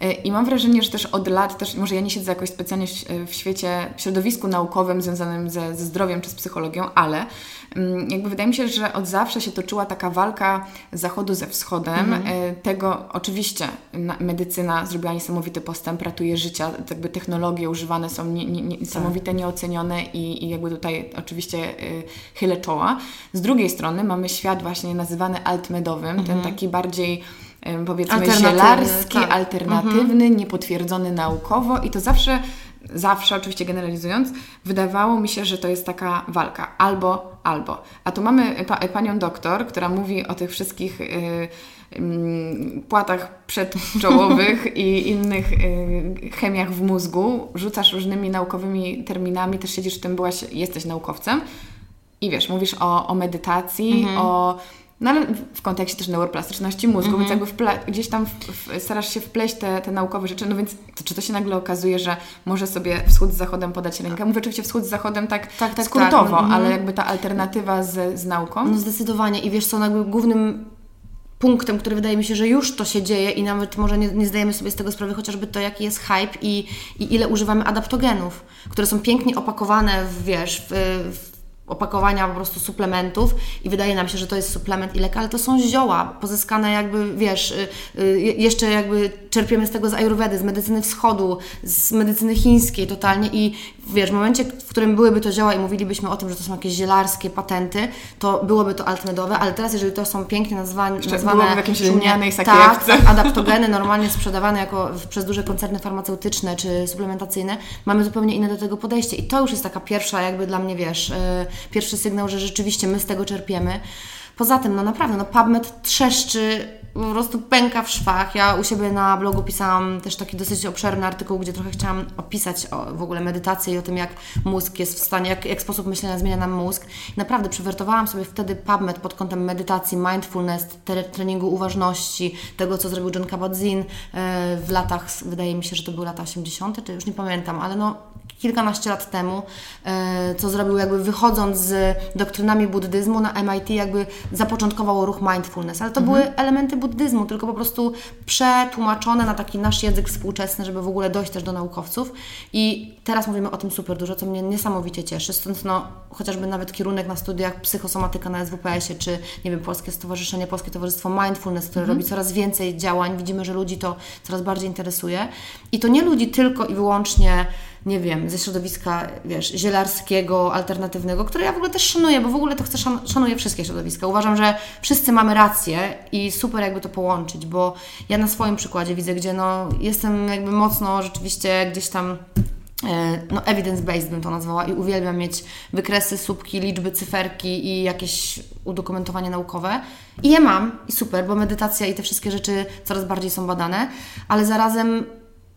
E, I mam wrażenie, że też od lat, też może ja nie siedzę jakoś specjalnie w, w świecie, w środowisku naukowym związanym ze, ze zdrowiem czy z psychologią, ale jakby wydaje mi się, że od zawsze się toczyła taka walka zachodu ze wschodem. Mhm. E, tego oczywiście medycyna zrobiła niesamowity postęp, ratuje życia, jakby technologie używane są nie, nie, nie, niesamowite, tak. nieocenione i, i jakby tutaj oczywiście y, chylę czoła. Z drugiej strony mamy świat właśnie nazywany altmedowym, mhm. ten taki bardziej powiedzmy zielarski, tak. alternatywny, mhm. niepotwierdzony naukowo i to zawsze, zawsze oczywiście generalizując, wydawało mi się, że to jest taka walka albo, albo. A tu mamy pa, panią doktor, która mówi o tych wszystkich y, y, płatach przedczołowych (laughs) i innych y, chemiach w mózgu, rzucasz różnymi naukowymi terminami, też siedzisz w tym, byłaś, jesteś naukowcem i wiesz, mówisz o, o medytacji, mhm. o no ale w kontekście też neuroplastyczności mózgu, mm -hmm. więc jakby gdzieś tam starasz się wpleść te, te naukowe rzeczy, no więc to, czy to się nagle okazuje, że może sobie wschód z zachodem podać rękę? Mówię oczywiście wschód z zachodem tak, tak, tak skrótowo, tak. ale jakby ta alternatywa z, z nauką?
No zdecydowanie i wiesz co, no jakby głównym punktem, który wydaje mi się, że już to się dzieje i nawet może nie, nie zdajemy sobie z tego sprawy, chociażby to, jaki jest hype i, i ile używamy adaptogenów, które są pięknie opakowane w, wiesz, w, w opakowania po prostu suplementów i wydaje nam się, że to jest suplement i lek, ale to są zioła pozyskane jakby, wiesz, y, y, jeszcze jakby czerpiemy z tego z ayurvedy, z medycyny wschodu, z medycyny chińskiej totalnie i wiesz, w momencie, w którym byłyby to zioła i mówilibyśmy o tym, że to są jakieś zielarskie patenty, to byłoby to altmedowe, ale teraz jeżeli to są pięknie nazwane...
nazwane w jakimś lnianej
tak, tak, adaptogeny normalnie sprzedawane jako przez duże koncerny farmaceutyczne czy suplementacyjne, mamy zupełnie inne do tego podejście i to już jest taka pierwsza jakby dla mnie, wiesz, y, pierwszy sygnał, że rzeczywiście my z tego czerpiemy. Poza tym, no naprawdę, no PubMed trzeszczy, po prostu pęka w szwach. Ja u siebie na blogu pisałam też taki dosyć obszerny artykuł, gdzie trochę chciałam opisać o, w ogóle medytację i o tym, jak mózg jest w stanie, jak, jak sposób myślenia zmienia nam mózg. Naprawdę przewertowałam sobie wtedy PubMed pod kątem medytacji, mindfulness, treningu uważności, tego, co zrobił John Kabat-Zinn e, w latach, wydaje mi się, że to były lata 80., czy już nie pamiętam, ale no kilkanaście lat temu, e, co zrobił jakby wychodząc z doktrynami buddyzmu na MIT, jakby zapoczątkował ruch mindfulness, ale to mhm. były elementy buddyzmu, tylko po prostu przetłumaczone na taki nasz język współczesny, żeby w ogóle dojść też do naukowców. I teraz mówimy o tym super dużo, co mnie niesamowicie cieszy, stąd no, chociażby nawet kierunek na studiach psychosomatyka na SWPS-ie, czy nie wiem, Polskie Stowarzyszenie, Polskie Towarzystwo Mindfulness, które mhm. robi coraz więcej działań, widzimy, że ludzi to coraz bardziej interesuje. I to nie ludzi tylko i wyłącznie nie wiem, ze środowiska, wiesz, zielarskiego, alternatywnego, które ja w ogóle też szanuję, bo w ogóle to chcę, szan szanuję wszystkie środowiska. Uważam, że wszyscy mamy rację i super jakby to połączyć, bo ja na swoim przykładzie widzę, gdzie no jestem jakby mocno rzeczywiście gdzieś tam e, no evidence-based bym to nazwała i uwielbiam mieć wykresy, słupki, liczby, cyferki i jakieś udokumentowanie naukowe. I je mam i super, bo medytacja i te wszystkie rzeczy coraz bardziej są badane, ale zarazem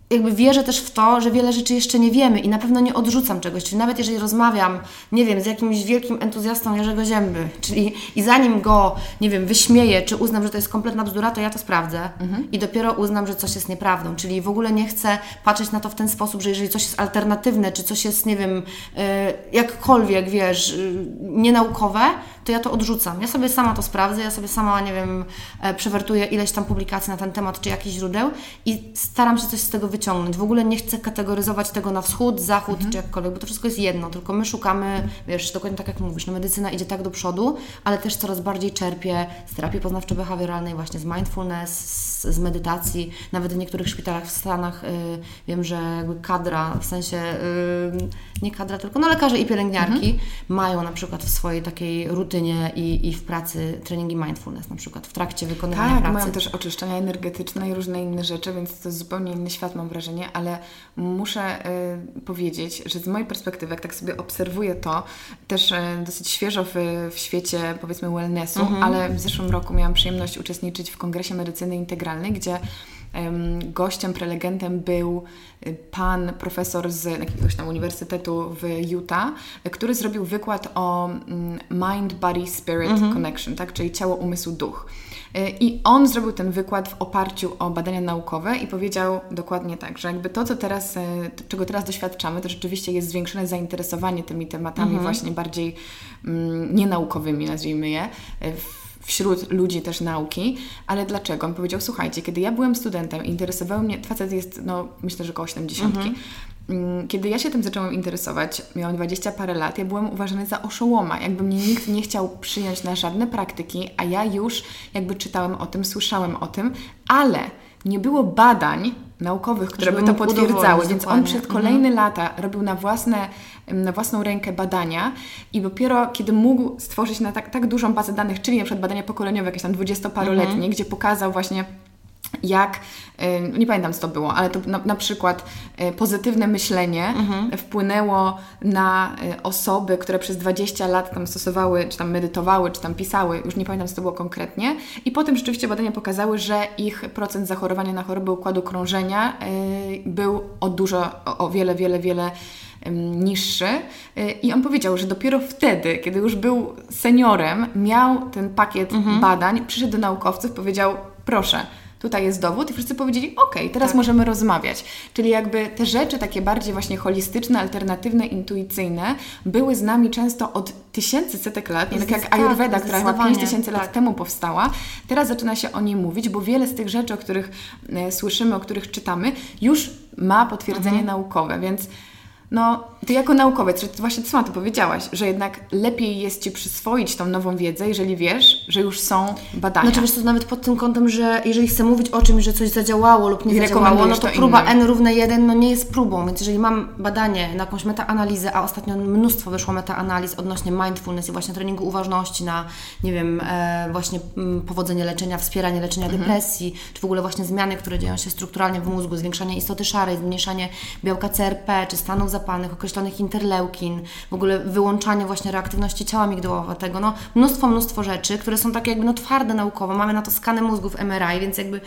jakby wierzę też w to, że wiele rzeczy jeszcze nie wiemy i na pewno nie odrzucam czegoś. Czyli nawet jeżeli rozmawiam, nie wiem, z jakimś wielkim entuzjastą Jerzego Zięby, czyli i zanim go, nie wiem, wyśmieję, czy uznam, że to jest kompletna bzdura, to ja to sprawdzę mhm. i dopiero uznam, że coś jest nieprawdą. Czyli w ogóle nie chcę patrzeć na to w ten sposób, że jeżeli coś jest alternatywne, czy coś jest, nie wiem, e, jakkolwiek, wiesz, y, nienaukowe, to ja to odrzucam. Ja sobie sama to sprawdzę, ja sobie sama, nie wiem, e, przewertuję ileś tam publikacji na ten temat, czy jakichś źródeł i staram się coś z tego wyciągnąć. W ogóle nie chcę kategoryzować tego na wschód, zachód, mhm. czy jakkolwiek, bo to wszystko jest jedno, tylko my szukamy, wiesz, dokładnie tak jak mówisz, no medycyna idzie tak do przodu, ale też coraz bardziej czerpie z terapii poznawczo-behawioralnej, właśnie z mindfulness, z, z, medytacji. Nawet w niektórych szpitalach w Stanach y, wiem, że jakby kadra, w sensie y, nie kadra, tylko no lekarze i pielęgniarki mhm. mają na przykład w swojej takiej rutynie i, i w pracy treningi mindfulness, na przykład w trakcie wykonywania
tak,
pracy.
mają też oczyszczenia energetyczne i różne inne rzeczy, więc to jest zupełnie inny świat, mam wrażenie, ale muszę y, powiedzieć, że z mojej perspektywy, jak tak sobie obserwuję to, też y, dosyć świeżo w, w świecie, powiedzmy, wellnessu, mhm. ale w zeszłym roku miałam przyjemność uczestniczyć w Kongresie Medycyny Integralnej, gdzie gościem, prelegentem był y, pan profesor z jakiegoś tam uniwersytetu w Utah, który zrobił wykład o mm, mind, body, spirit mhm. connection, tak? czyli ciało, umysł, duch. Y, I on zrobił ten wykład w oparciu o badania naukowe i powiedział dokładnie tak, że jakby to, co teraz, y, czego teraz doświadczamy, to rzeczywiście jest zwiększone zainteresowanie tymi tematami mhm. właśnie bardziej mm, nienaukowymi, nazwijmy je, wśród ludzi też nauki, ale dlaczego? On powiedział, słuchajcie, kiedy ja byłem studentem, interesował mnie, facet jest, no myślę, że około 70. Mhm. Mm, kiedy ja się tym zaczęłam interesować, miałam 20 parę lat, ja byłem uważany za oszołoma, jakby mnie nikt nie chciał przyjąć na żadne praktyki, a ja już jakby czytałem o tym, słyszałem o tym, ale nie było badań naukowych, które by to potwierdzały, więc on przez kolejne mhm. lata robił na, własne, na własną rękę badania i dopiero kiedy mógł stworzyć na tak, tak dużą bazę danych, czyli na przykład badania pokoleniowe, jakieś tam dwudziestoparoletnie, mhm. gdzie pokazał właśnie jak, nie pamiętam co to było, ale to na, na przykład e, pozytywne myślenie mhm. wpłynęło na e, osoby, które przez 20 lat tam stosowały, czy tam medytowały, czy tam pisały, już nie pamiętam co to było konkretnie i potem rzeczywiście badania pokazały, że ich procent zachorowania na choroby układu krążenia był o dużo, o wiele, wiele, wiele niższy i on powiedział, że dopiero wtedy, kiedy już był seniorem, miał ten pakiet mhm. badań, przyszedł do naukowców, powiedział proszę, tutaj jest dowód i wszyscy powiedzieli, ok, teraz tak. możemy rozmawiać. Czyli jakby te rzeczy takie bardziej właśnie holistyczne, alternatywne, intuicyjne były z nami często od tysięcy, setek lat, nie tak jak Ayurveda, która chyba 5 tysięcy lat tak. temu powstała. Teraz zaczyna się o niej mówić, bo wiele z tych rzeczy, o których e, słyszymy, o których czytamy, już ma potwierdzenie mhm. naukowe, więc no, ty jako naukowiec, czy ty właśnie sama to powiedziałaś, że jednak lepiej jest Ci przyswoić tą nową wiedzę, jeżeli wiesz, że już są badania.
Znaczy wiesz, to nawet pod tym kątem, że jeżeli chcę mówić o czymś, że coś zadziałało lub nie I zadziałało, no to, to próba innym. n równe 1 no nie jest próbą, więc jeżeli mam badanie na jakąś metaanalizę, a ostatnio mnóstwo wyszło metaanaliz odnośnie mindfulness i właśnie treningu uważności na, nie wiem, e, właśnie m, powodzenie leczenia, wspieranie leczenia mhm. depresji, czy w ogóle właśnie zmiany, które dzieją się strukturalnie w mózgu, zwiększanie istoty szarej, zmniejszanie białka CRP, czy stanów zapalnych, określonych interleukin, w ogóle wyłączanie właśnie reaktywności ciała migdałowatego, no mnóstwo, mnóstwo rzeczy, które są takie jakby no twarde naukowo. Mamy na to skany mózgów MRI, więc jakby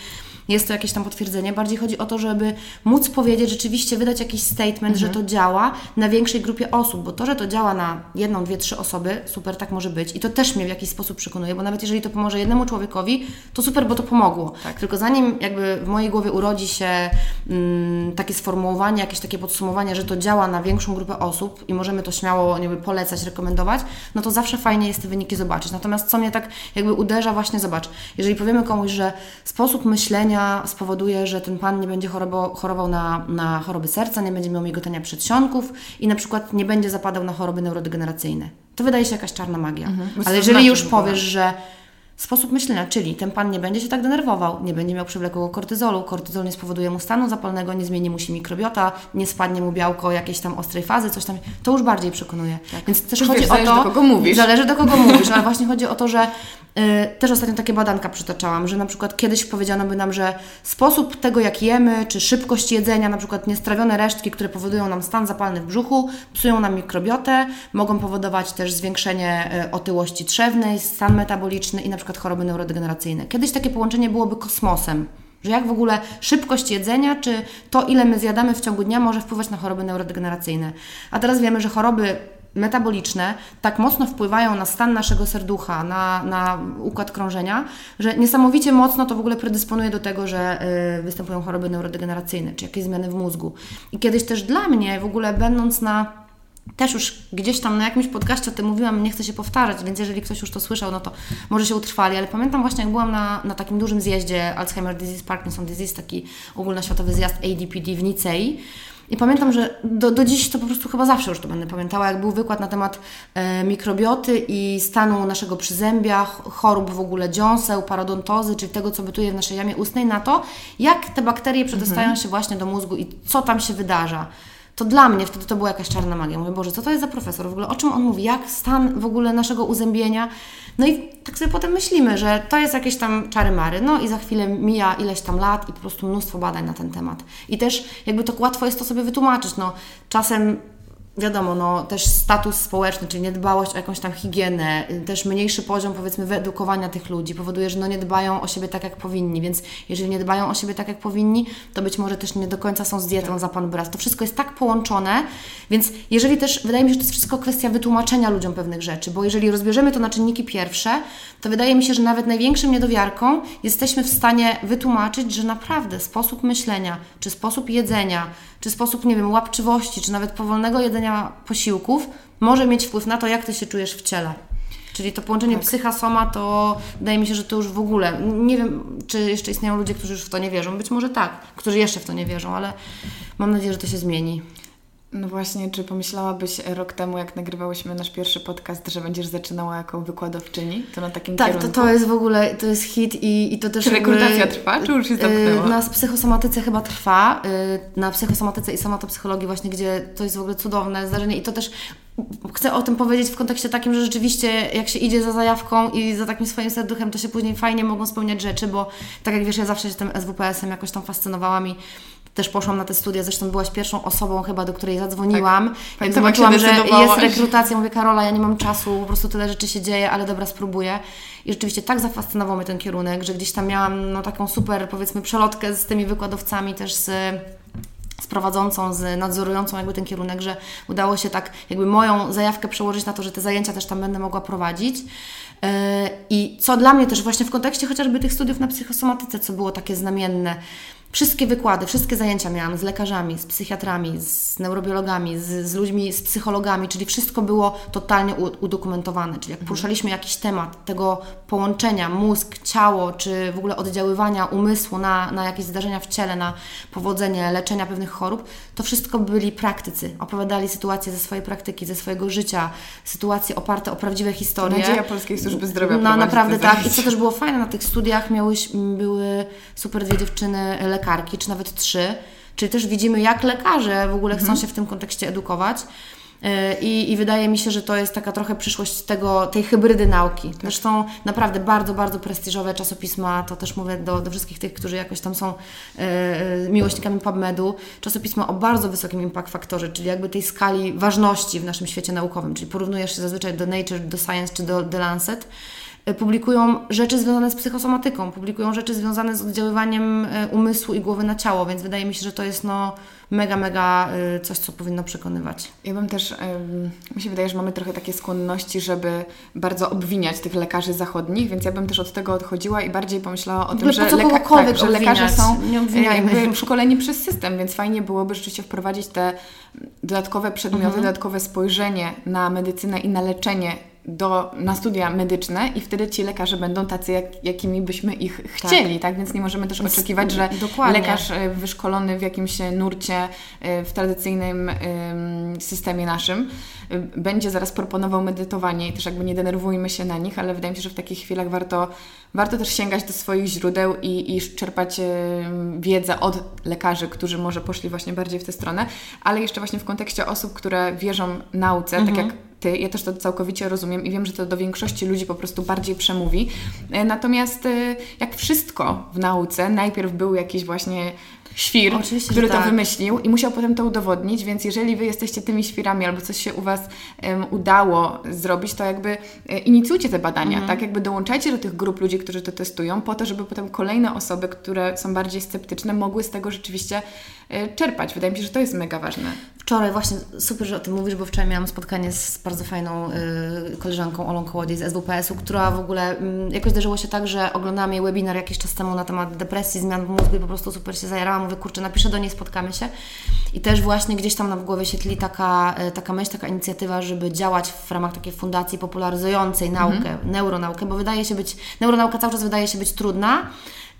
jest to jakieś tam potwierdzenie. Bardziej chodzi o to, żeby móc powiedzieć, rzeczywiście wydać jakiś statement, mhm. że to działa na większej grupie osób, bo to, że to działa na jedną, dwie, trzy osoby, super, tak może być. I to też mnie w jakiś sposób przekonuje, bo nawet jeżeli to pomoże jednemu człowiekowi, to super, bo to pomogło. Tak. Tylko zanim jakby w mojej głowie urodzi się mm, takie sformułowanie, jakieś takie podsumowanie, że to działa na większą grupę osób i możemy to śmiało wiem, polecać, rekomendować, no to zawsze fajnie jest te wyniki zobaczyć. Natomiast co mnie tak jakby uderza, właśnie zobacz, jeżeli powiemy komuś, że sposób myślenia spowoduje, że ten pan nie będzie chorował, chorował na, na choroby serca, nie będzie miał migotania przedsionków i na przykład nie będzie zapadał na choroby neurodegeneracyjne. To wydaje się jakaś czarna magia. Mhm, Ale jeżeli znaczy już powiesz, że sposób myślenia, czyli ten pan nie będzie się tak denerwował, nie będzie miał przewlekłego kortyzolu, kortyzol nie spowoduje mu stanu zapalnego, nie zmieni mu się mikrobiota, nie spadnie mu białko jakiejś tam ostrej fazy, coś tam, to już bardziej przekonuje. Tak. Więc też chodzi wiesz, o to,
do kogo mówisz.
Zależy do kogo (laughs) mówisz, ale właśnie chodzi o to, że y, też ostatnio takie badanka przytaczałam, że na przykład kiedyś powiedziano by nam, że sposób tego jak jemy, czy szybkość jedzenia, na przykład niestrawione resztki, które powodują nam stan zapalny w brzuchu, psują nam mikrobiotę, mogą powodować też zwiększenie y, otyłości trzewnej, stan metaboliczny i na przykład przykład choroby neurodegeneracyjne. Kiedyś takie połączenie byłoby kosmosem. Że jak w ogóle szybkość jedzenia, czy to, ile my zjadamy w ciągu dnia, może wpływać na choroby neurodegeneracyjne. A teraz wiemy, że choroby metaboliczne tak mocno wpływają na stan naszego serducha, na, na układ krążenia, że niesamowicie mocno to w ogóle predysponuje do tego, że y, występują choroby neurodegeneracyjne, czy jakieś zmiany w mózgu. I kiedyś też dla mnie, w ogóle będąc na też już gdzieś tam na jakimś podcaście o tym mówiłam, nie chcę się powtarzać, więc jeżeli ktoś już to słyszał, no to może się utrwali, ale pamiętam właśnie jak byłam na, na takim dużym zjeździe Alzheimer Disease, Parkinson Disease, taki ogólnoświatowy zjazd ADPD w Nicei, i pamiętam, że do, do dziś to po prostu chyba zawsze już to będę pamiętała, jak był wykład na temat e, mikrobioty i stanu naszego przyzębia, chorób w ogóle dziąseł, parodontozy, czyli tego, co bytuje w naszej jamie ustnej, na to, jak te bakterie przedostają mhm. się właśnie do mózgu i co tam się wydarza to dla mnie wtedy to była jakaś czarna magia. Mówię, Boże, co to jest za profesor? W ogóle o czym on mówi? Jak stan w ogóle naszego uzębienia? No i tak sobie potem myślimy, że to jest jakieś tam czary mary. No i za chwilę mija ileś tam lat i po prostu mnóstwo badań na ten temat. I też jakby to łatwo jest to sobie wytłumaczyć. No, czasem wiadomo, no, też status społeczny, czyli niedbałość o jakąś tam higienę, też mniejszy poziom, powiedzmy, wyedukowania tych ludzi powoduje, że no nie dbają o siebie tak, jak powinni, więc jeżeli nie dbają o siebie tak, jak powinni, to być może też nie do końca są z dietą za Pan brat. To wszystko jest tak połączone, więc jeżeli też, wydaje mi się, że to jest wszystko kwestia wytłumaczenia ludziom pewnych rzeczy, bo jeżeli rozbierzemy to na czynniki pierwsze, to wydaje mi się, że nawet największym niedowiarką jesteśmy w stanie wytłumaczyć, że naprawdę sposób myślenia, czy sposób jedzenia, czy sposób, nie wiem, łapczywości, czy nawet powolnego jedzenia posiłków może mieć wpływ na to, jak Ty się czujesz w ciele. Czyli to połączenie tak. psycha-soma to wydaje mi się, że to już w ogóle. Nie wiem, czy jeszcze istnieją ludzie, którzy już w to nie wierzą. Być może tak, którzy jeszcze w to nie wierzą, ale mam nadzieję, że to się zmieni.
No właśnie, czy pomyślałabyś rok temu, jak nagrywałyśmy nasz pierwszy podcast, że będziesz zaczynała jako wykładowczyni? To na takim
tak,
kierunku?
Tak, to, to jest w ogóle, to jest hit i, i to też...
Czy rekrutacja trwa, czy już się zamknęła?
Na psychosomatyce chyba trwa, y, na psychosomatyce i somatopsychologii właśnie, gdzie to jest w ogóle cudowne zdarzenie i to też chcę o tym powiedzieć w kontekście takim, że rzeczywiście jak się idzie za zajawką i za takim swoim serduchem, to się później fajnie mogą spełniać rzeczy, bo tak jak wiesz, ja zawsze się tym SWPS-em jakoś tam fascynowałam i też poszłam na te studia, zresztą byłaś pierwszą osobą chyba, do której zadzwoniłam. Tak. Jak zobaczyłam, że jest rekrutacja, mówię Karola, ja nie mam czasu, po prostu tyle rzeczy się dzieje, ale dobra, spróbuję. I rzeczywiście tak zafascynował mnie ten kierunek, że gdzieś tam miałam no, taką super, powiedzmy, przelotkę z tymi wykładowcami też z z prowadzącą, z nadzorującą jakby ten kierunek, że udało się tak jakby moją zajawkę przełożyć na to, że te zajęcia też tam będę mogła prowadzić. E, I co dla mnie też właśnie w kontekście chociażby tych studiów na psychosomatyce, co było takie znamienne, Wszystkie wykłady, wszystkie zajęcia miałam z lekarzami, z psychiatrami, z neurobiologami, z, z ludźmi, z psychologami, czyli wszystko było totalnie udokumentowane. Czyli jak mhm. poruszaliśmy jakiś temat tego połączenia mózg, ciało, czy w ogóle oddziaływania umysłu na, na jakieś zdarzenia w ciele, na powodzenie, leczenia pewnych chorób, to wszystko byli praktycy. Opowiadali sytuacje ze swojej praktyki, ze swojego życia, sytuacje oparte o prawdziwe historie.
Nadzieja Polskiej Służby Zdrowia.
No naprawdę tak. I co też było fajne na tych studiach, miałeś, były super dwie dziewczyny lekarki, czy nawet trzy. Czyli też widzimy, jak lekarze w ogóle chcą mhm. się w tym kontekście edukować. Y, I, I, wydaje mi się, że to jest taka trochę przyszłość tego, tej hybrydy nauki. Tak. Zresztą naprawdę bardzo, bardzo prestiżowe czasopisma, to też mówię do, do wszystkich tych, którzy jakoś tam są e, miłośnikami PubMedu, czasopisma o bardzo wysokim impact faktorze, czyli jakby tej skali ważności w naszym świecie naukowym, czyli porównujesz się zazwyczaj do Nature, do Science czy do The Lancet E, publikują rzeczy związane z psychosomatyką, publikują rzeczy związane z oddziaływaniem e, umysłu i głowy na ciało, więc wydaje mi się, że to jest no mega, mega e, coś, co powinno przekonywać.
Ja bym też, mi się wydaje, że mamy trochę takie skłonności, żeby bardzo obwiniać tych lekarzy zachodnich, więc ja bym też od tego odchodziła i bardziej pomyślała o tym, że, leka tak, że lekarze są jakby szkoleni przez system, więc fajnie byłoby rzeczywiście wprowadzić te dodatkowe przedmioty, mhm. dodatkowe spojrzenie na medycynę i na leczenie do, na studia medyczne i wtedy ci lekarze będą tacy, jak, jakimi byśmy ich chcieli, tak? tak? Więc nie możemy też oczekiwać, że Dokładnie. lekarz e, wyszkolony w jakimś nurcie e, w tradycyjnym systemie naszym e, będzie zaraz proponował medytowanie i też jakby nie denerwujmy się na nich, ale wydaje mi się, że w takich chwilach warto, warto też sięgać do swoich źródeł i, i czerpać wiedzę od lekarzy, którzy może poszli właśnie bardziej w tę stronę, ale jeszcze właśnie w kontekście osób, które wierzą nauce, tak mhm. tak jak ty. Ja też to całkowicie rozumiem i wiem, że to do większości ludzi po prostu bardziej przemówi. E, natomiast e, jak wszystko w nauce, najpierw był jakiś właśnie świr,
Oczywiście,
który to
tak.
wymyślił i musiał potem to udowodnić, więc jeżeli Wy jesteście tymi świrami albo coś się u Was em, udało zrobić, to jakby e, inicjujcie te badania,
Mhm.
tak? Jakby dołączajcie do tych grup ludzi, którzy to testują, po to, żeby potem kolejne osoby, które są bardziej sceptyczne, mogły z tego rzeczywiście czerpać. Wydaje mi się, że to jest mega ważne.
Wczoraj właśnie, super, że o tym mówisz, bo wczoraj miałam spotkanie z bardzo fajną y, koleżanką Olą Kołodziej z SWPS-u, która w ogóle y, jakoś zdarzyło się tak, że oglądałam jej webinar jakiś czas temu na temat depresji, zmian w mózgu i po prostu super się zajarałam. Mówię, kurczę, napiszę do niej, spotkamy się. I też właśnie gdzieś tam na w głowie się tli taka, y, taka myśl, taka inicjatywa, żeby działać w ramach takiej fundacji popularyzującej naukę, neuronaukę, bo wydaje się być, neuronauka cały czas wydaje się być trudna,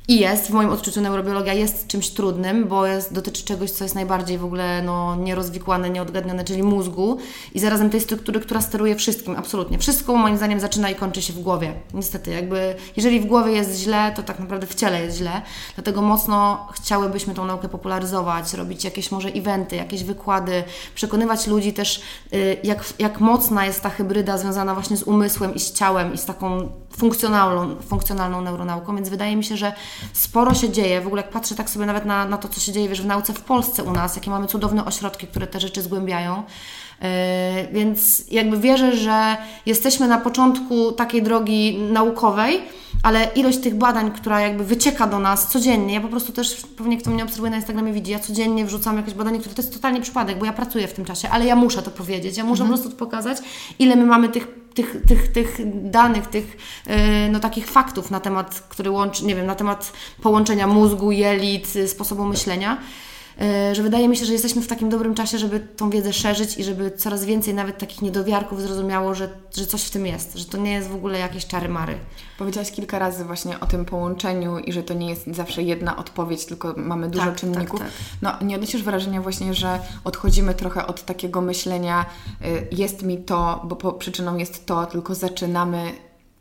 i jest, w moim odczuciu neurobiologia jest czymś trudnym, bo jest, dotyczy czegoś, co jest najbardziej w ogóle no, nierozwikłane, nieodgadnione, czyli mózgu i zarazem tej struktury, która steruje wszystkim, absolutnie. Wszystko moim zdaniem zaczyna i kończy się w głowie. Niestety, jakby jeżeli w głowie jest źle, to tak naprawdę w ciele jest źle. Dlatego mocno chciałybyśmy tą naukę popularyzować, robić jakieś może eventy, jakieś wykłady, przekonywać ludzi też, y, jak, jak mocna jest ta hybryda związana właśnie z umysłem i z ciałem i z taką funkcjonalną, funkcjonalną neuronauką, więc wydaje mi się, że sporo się dzieje. W ogóle jak patrzę tak sobie nawet na, na to, co się dzieje wiesz, w nauce w Polsce u nas, jakie mamy cudowne ośrodki, które te rzeczy zgłębiają. Yy, więc jakby wierzę, że jesteśmy na początku takiej drogi naukowej, ale ilość tych badań, która jakby wycieka do nas codziennie, ja po prostu też, pewnie kto mnie obserwuje na Instagramie widzi, ja codziennie wrzucam jakieś badanie, które to jest totalnie przypadek, bo ja pracuję w tym czasie, ale ja muszę to powiedzieć, ja muszę po prostu pokazać, ile my mamy tych tych, tych, tych danych, tych yy, no, takich faktów na temat, który łączy, nie wiem, na temat połączenia mózgu, jelit, sposobu myślenia, że wydaje mi się, że jesteśmy w takim dobrym czasie, żeby tą wiedzę szerzyć i żeby coraz więcej nawet takich niedowiarków zrozumiało, że, że coś w tym jest, że to nie jest w ogóle jakieś czary-mary.
Powiedziałaś kilka razy właśnie o tym połączeniu i że to nie jest zawsze jedna odpowiedź, tylko mamy dużo
Tak,
czynników.
tak,
No, nie odnosisz wrażenia właśnie, że odchodzimy trochę od takiego myślenia, y, jest mi to, bo przyczyną jest to, tylko zaczynamy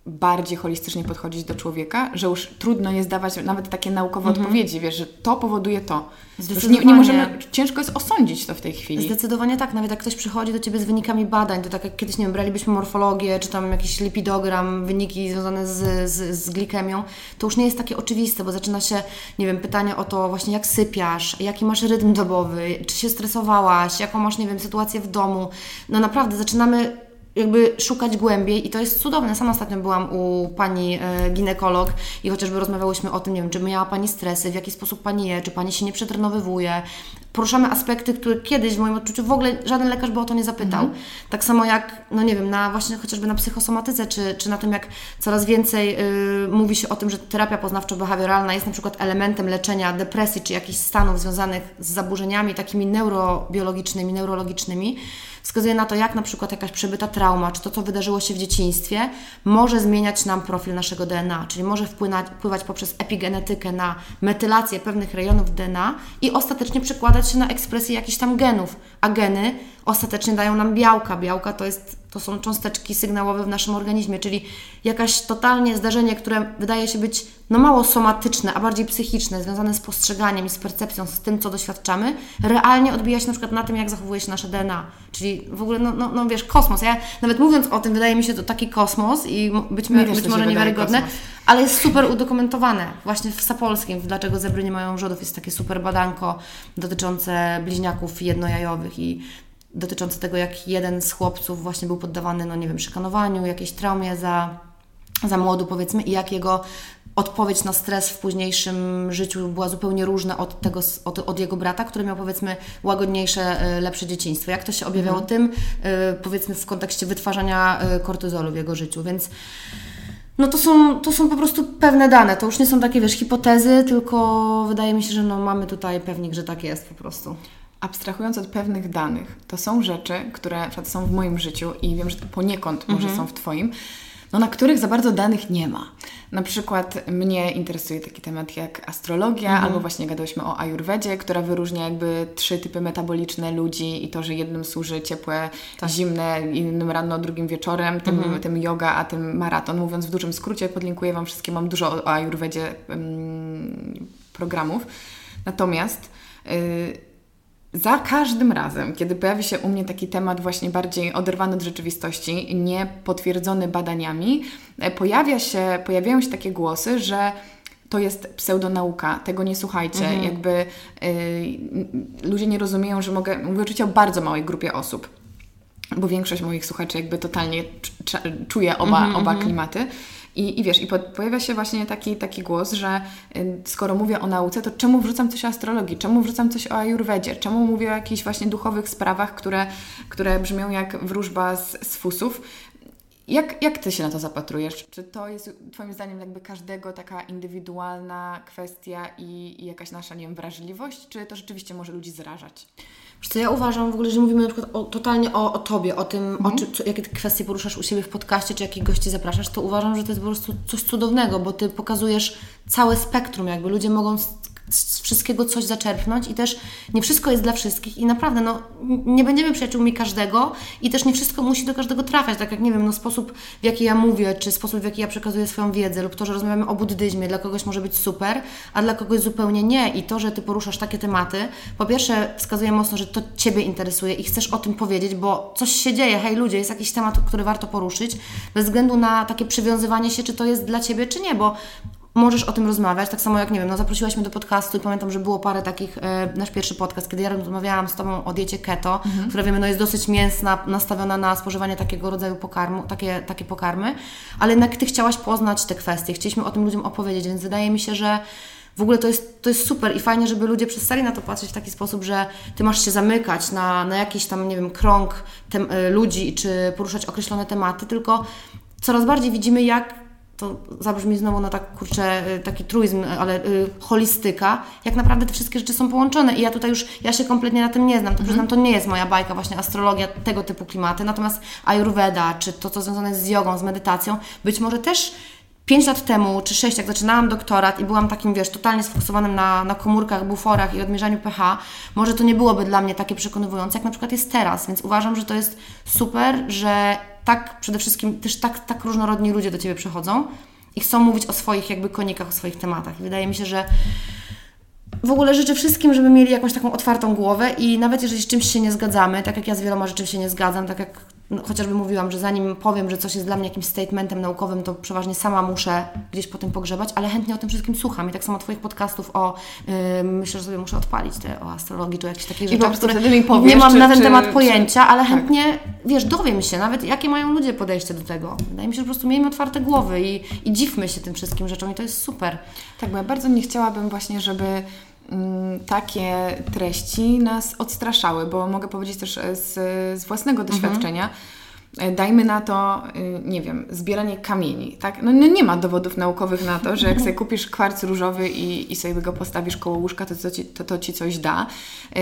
bardziej holistycznie podchodzić do człowieka, że już trudno jest dawać nawet takie naukowe odpowiedzi, wiesz, że to powoduje to. Już nie, nie
Zdecydowanie.
możemy, ciężko jest osądzić to w tej chwili.
Zdecydowanie tak, nawet jak ktoś przychodzi do Ciebie z wynikami badań, to tak jak kiedyś, nie wiem, bralibyśmy morfologię, czy tam jakiś lipidogram, wyniki związane z, z, z glikemią, to już nie jest takie oczywiste, bo zaczyna się, nie wiem, pytanie o to właśnie jak sypiasz, jaki masz rytm dobowy, czy się stresowałaś, jaką masz, nie wiem, sytuację w domu. No naprawdę, zaczynamy jakby szukać głębiej i to jest cudowne. Sama ostatnio byłam u pani e, ginekolog i chociażby rozmawiałyśmy o tym, nie wiem, czy miała Pani stresy, w jaki sposób Pani je, czy Pani się nie przetrenowywuje. Poruszamy aspekty, które kiedyś w moim odczuciu w ogóle żaden lekarz by o to nie zapytał. Tak samo jak, no nie wiem, na właśnie chociażby na psychosomatyce, czy, czy na tym, jak coraz więcej y, mówi się o tym, że terapia poznawczo-behawioralna jest na przykład elementem leczenia depresji, czy jakichś stanów związanych z zaburzeniami takimi neurobiologicznymi, neurologicznymi, wskazuje na to, jak na przykład jakaś przebyta trauma, czy to, co wydarzyło się w dzieciństwie, może zmieniać nam profil naszego DNA, czyli może wpływać poprzez epigenetykę na metylację pewnych rejonów DNA i ostatecznie przekładać się na ekspresję jakichś tam genów, a geny ostatecznie dają nam białka. Białka to, jest, to są cząsteczki sygnałowe w naszym organizmie, czyli jakaś totalnie zdarzenie, które wydaje się być no mało somatyczne, a bardziej psychiczne, związane z postrzeganiem i z percepcją, z tym, co doświadczamy, realnie odbija się na przykład na tym, jak zachowuje się nasze DNA. Czyli w ogóle, no, no, no wiesz, kosmos. Ja nawet mówiąc o tym, wydaje mi się to taki kosmos i być,
Mi
mi- być może niewiarygodne, ale jest super udokumentowane. Właśnie w Sapolskim, Dlaczego zebry nie mają wrzodów, jest takie super badanko dotyczące bliźniaków jednojajowych i dotyczące tego, jak jeden z chłopców właśnie był poddawany, no nie wiem, szykanowaniu, jakiejś traumie za, za młodu powiedzmy i jak jego odpowiedź na stres w późniejszym życiu była zupełnie różna od tego, od, od jego brata, który miał powiedzmy łagodniejsze, e, lepsze dzieciństwo. Jak to się objawiało tym, e, powiedzmy w kontekście wytwarzania e, kortyzolu w jego życiu, więc no to są, to są po prostu pewne dane, to już nie są takie, wiesz, hipotezy, tylko wydaje mi się, że no mamy tutaj pewnik, że tak jest po prostu.
Abstrahując od pewnych danych, to są rzeczy, które na przykład są w moim życiu i wiem, że poniekąd może są w Twoim, no na których za bardzo danych nie ma. Na przykład mnie interesuje taki temat jak astrologia, albo właśnie gadałyśmy o ajurwedzie, która wyróżnia jakby trzy typy metaboliczne ludzi i to, że jednym służy ciepłe, zimne, innym rano, drugim wieczorem, tym, tym yoga, a tym maraton. Mówiąc w dużym skrócie, podlinkuję Wam wszystkie, mam dużo o, o ajurwedzie ym, programów. Natomiast y, za każdym razem, kiedy pojawi się u mnie taki temat właśnie bardziej oderwany od rzeczywistości, nie potwierdzony badaniami, e, pojawia się, pojawiają się takie głosy, że to jest pseudonauka, tego nie słuchajcie. Mhm. Jakby y, ludzie nie rozumieją, że mogę, mówię oczywiście o bardzo małej grupie osób, bo większość moich słuchaczy jakby totalnie czuje oba, mhm, oba mhm. klimaty. I, I wiesz, i po, pojawia się właśnie taki, taki głos, że y, skoro mówię o nauce, to czemu wrzucam coś o astrologii, czemu wrzucam coś o ajurwedzie, czemu mówię o jakichś właśnie duchowych sprawach, które, które brzmią jak wróżba z, z fusów. Jak, jak Ty się na to zapatrujesz? Czy to jest Twoim zdaniem jakby każdego taka indywidualna kwestia i, i jakaś nasza, nie wiem, wrażliwość, czy to rzeczywiście może ludzi zrażać?
Wiesz co, ja uważam w ogóle, że mówimy na przykład o, totalnie o, o Tobie, o tym, mhm. o czy, co, jakie kwestie poruszasz u siebie w podcaście, czy jakich gości zapraszasz, to uważam, że to jest po prostu coś cudownego, bo Ty pokazujesz całe spektrum, jakby ludzie mogą z wszystkiego coś zaczerpnąć i też nie wszystko jest dla wszystkich i naprawdę, no, nie będziemy przyjaciółmi każdego i też nie wszystko musi do każdego trafiać, tak jak, nie wiem, no, sposób w jaki ja mówię, czy sposób w jaki ja przekazuję swoją wiedzę lub to, że rozmawiamy o buddyzmie, dla kogoś może być super, a dla kogoś zupełnie nie. I to, że Ty poruszasz takie tematy, po pierwsze wskazuje mocno, że to Ciebie interesuje i chcesz o tym powiedzieć, bo coś się dzieje, hej ludzie, jest jakiś temat, który warto poruszyć, bez względu na takie przywiązywanie się, czy to jest dla Ciebie, czy nie, bo możesz o tym rozmawiać, tak samo jak, nie wiem, no zaprosiłaś mnie do podcastu i pamiętam, że było parę takich, e, nasz pierwszy podcast, kiedy ja rozmawiałam z Tobą o diecie keto, mhm. która wiemy, no jest dosyć mięsna, nastawiona na spożywanie takiego rodzaju pokarmu, takie, takie pokarmy, ale jednak Ty chciałaś poznać te kwestie, chcieliśmy o tym ludziom opowiedzieć, więc wydaje mi się, że w ogóle to jest, to jest super i fajnie, żeby ludzie przestali na to patrzeć w taki sposób, że ty masz się zamykać na, na jakiś tam, nie wiem, krąg tem, e, ludzi, czy poruszać określone tematy, tylko coraz bardziej widzimy, jak to zabrzmi znowu na tak, kurczę, y, taki truizm, ale y, holistyka, jak naprawdę te wszystkie rzeczy są połączone. I ja tutaj już, ja się kompletnie na tym nie znam, to mhm. przyznam, to nie jest moja bajka, właśnie astrologia, tego typu klimaty, natomiast ayurveda, czy to, co związane jest z jogą, z medytacją, być może też 5 lat temu, czy 6, jak zaczynałam doktorat i byłam takim, wiesz, totalnie sfokusowanym na, na komórkach, buforach i odmierzaniu pH, może to nie byłoby dla mnie takie przekonywujące, jak na przykład jest teraz, więc uważam, że to jest super, że tak przede wszystkim też tak, tak różnorodni ludzie do Ciebie przychodzą i chcą mówić o swoich jakby konikach, o swoich tematach. I wydaje mi się, że w ogóle życzę wszystkim, żeby mieli jakąś taką otwartą głowę i nawet jeżeli z czymś się nie zgadzamy, tak jak ja z wieloma rzeczami się nie zgadzam, tak jak no, chociażby mówiłam, że zanim powiem, że coś jest dla mnie jakimś statementem naukowym, to przeważnie sama muszę gdzieś po tym pogrzebać, ale chętnie o tym wszystkim słucham. I tak samo Twoich podcastów o, yy, myślę, że sobie muszę odpalić te o astrologii, czy jakieś takie rzeczy, które mi powiesz, nie mam czy, na ten czy, temat czy, pojęcia, ale tak. chętnie, wiesz, dowiem się nawet, jakie mają ludzie podejście do tego. Wydaje mi się, że po prostu miejmy otwarte głowy i, i dziwmy się tym wszystkim rzeczom i to jest super.
Tak, bo ja bardzo nie chciałabym właśnie, żeby takie treści nas odstraszały, bo mogę powiedzieć też e, z, z własnego mhm. doświadczenia, mhm. dajmy na to, e, nie wiem, zbieranie kamieni, tak? No, no, nie ma dowodów naukowych na to, że jak sobie kupisz kwarc różowy i, i sobie go postawisz koło łóżka, to to, ci, to to Ci coś da.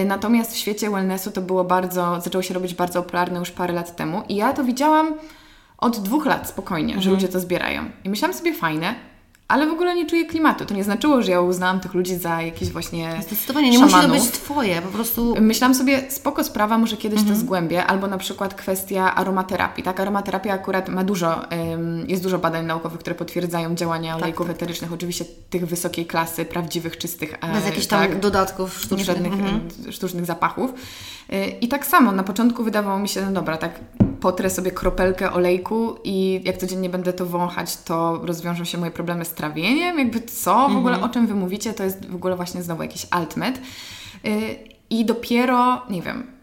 Natomiast w świecie wellnessu to było bardzo, zaczęło się robić bardzo popularne już parę lat temu i ja to widziałam od dwóch lat spokojnie, mhm. że ludzie to zbierają. I myślałam sobie, fajne, ale w ogóle nie czuję klimatu. To nie znaczyło, że ja uznałam tych ludzi za jakieś właśnie.
Zdecydowanie, nie szamanów. musi to być Twoje, po prostu.
Myślałam sobie, spoko sprawa, może kiedyś mhm. to zgłębię, albo na przykład kwestia aromaterapii. Tak, aromaterapia akurat ma dużo, jest dużo badań naukowych, które potwierdzają działania tak, olejków tak, eterycznych, oczywiście tych wysokiej klasy, prawdziwych, czystych.
E, Bez jakichś tam tak, dodatków
sztucznych. Żadnych mhm. sztucznych zapachów. E, I tak samo, na początku wydawało mi się, no dobra, tak potrę sobie kropelkę olejku i jak codziennie będę to wąchać, to rozwiążą się moje problemy z trawieniem. Jakby co? W ogóle mhm. o czym Wy mówicie? To jest w ogóle właśnie znowu jakiś altmet. Y, I dopiero, nie wiem,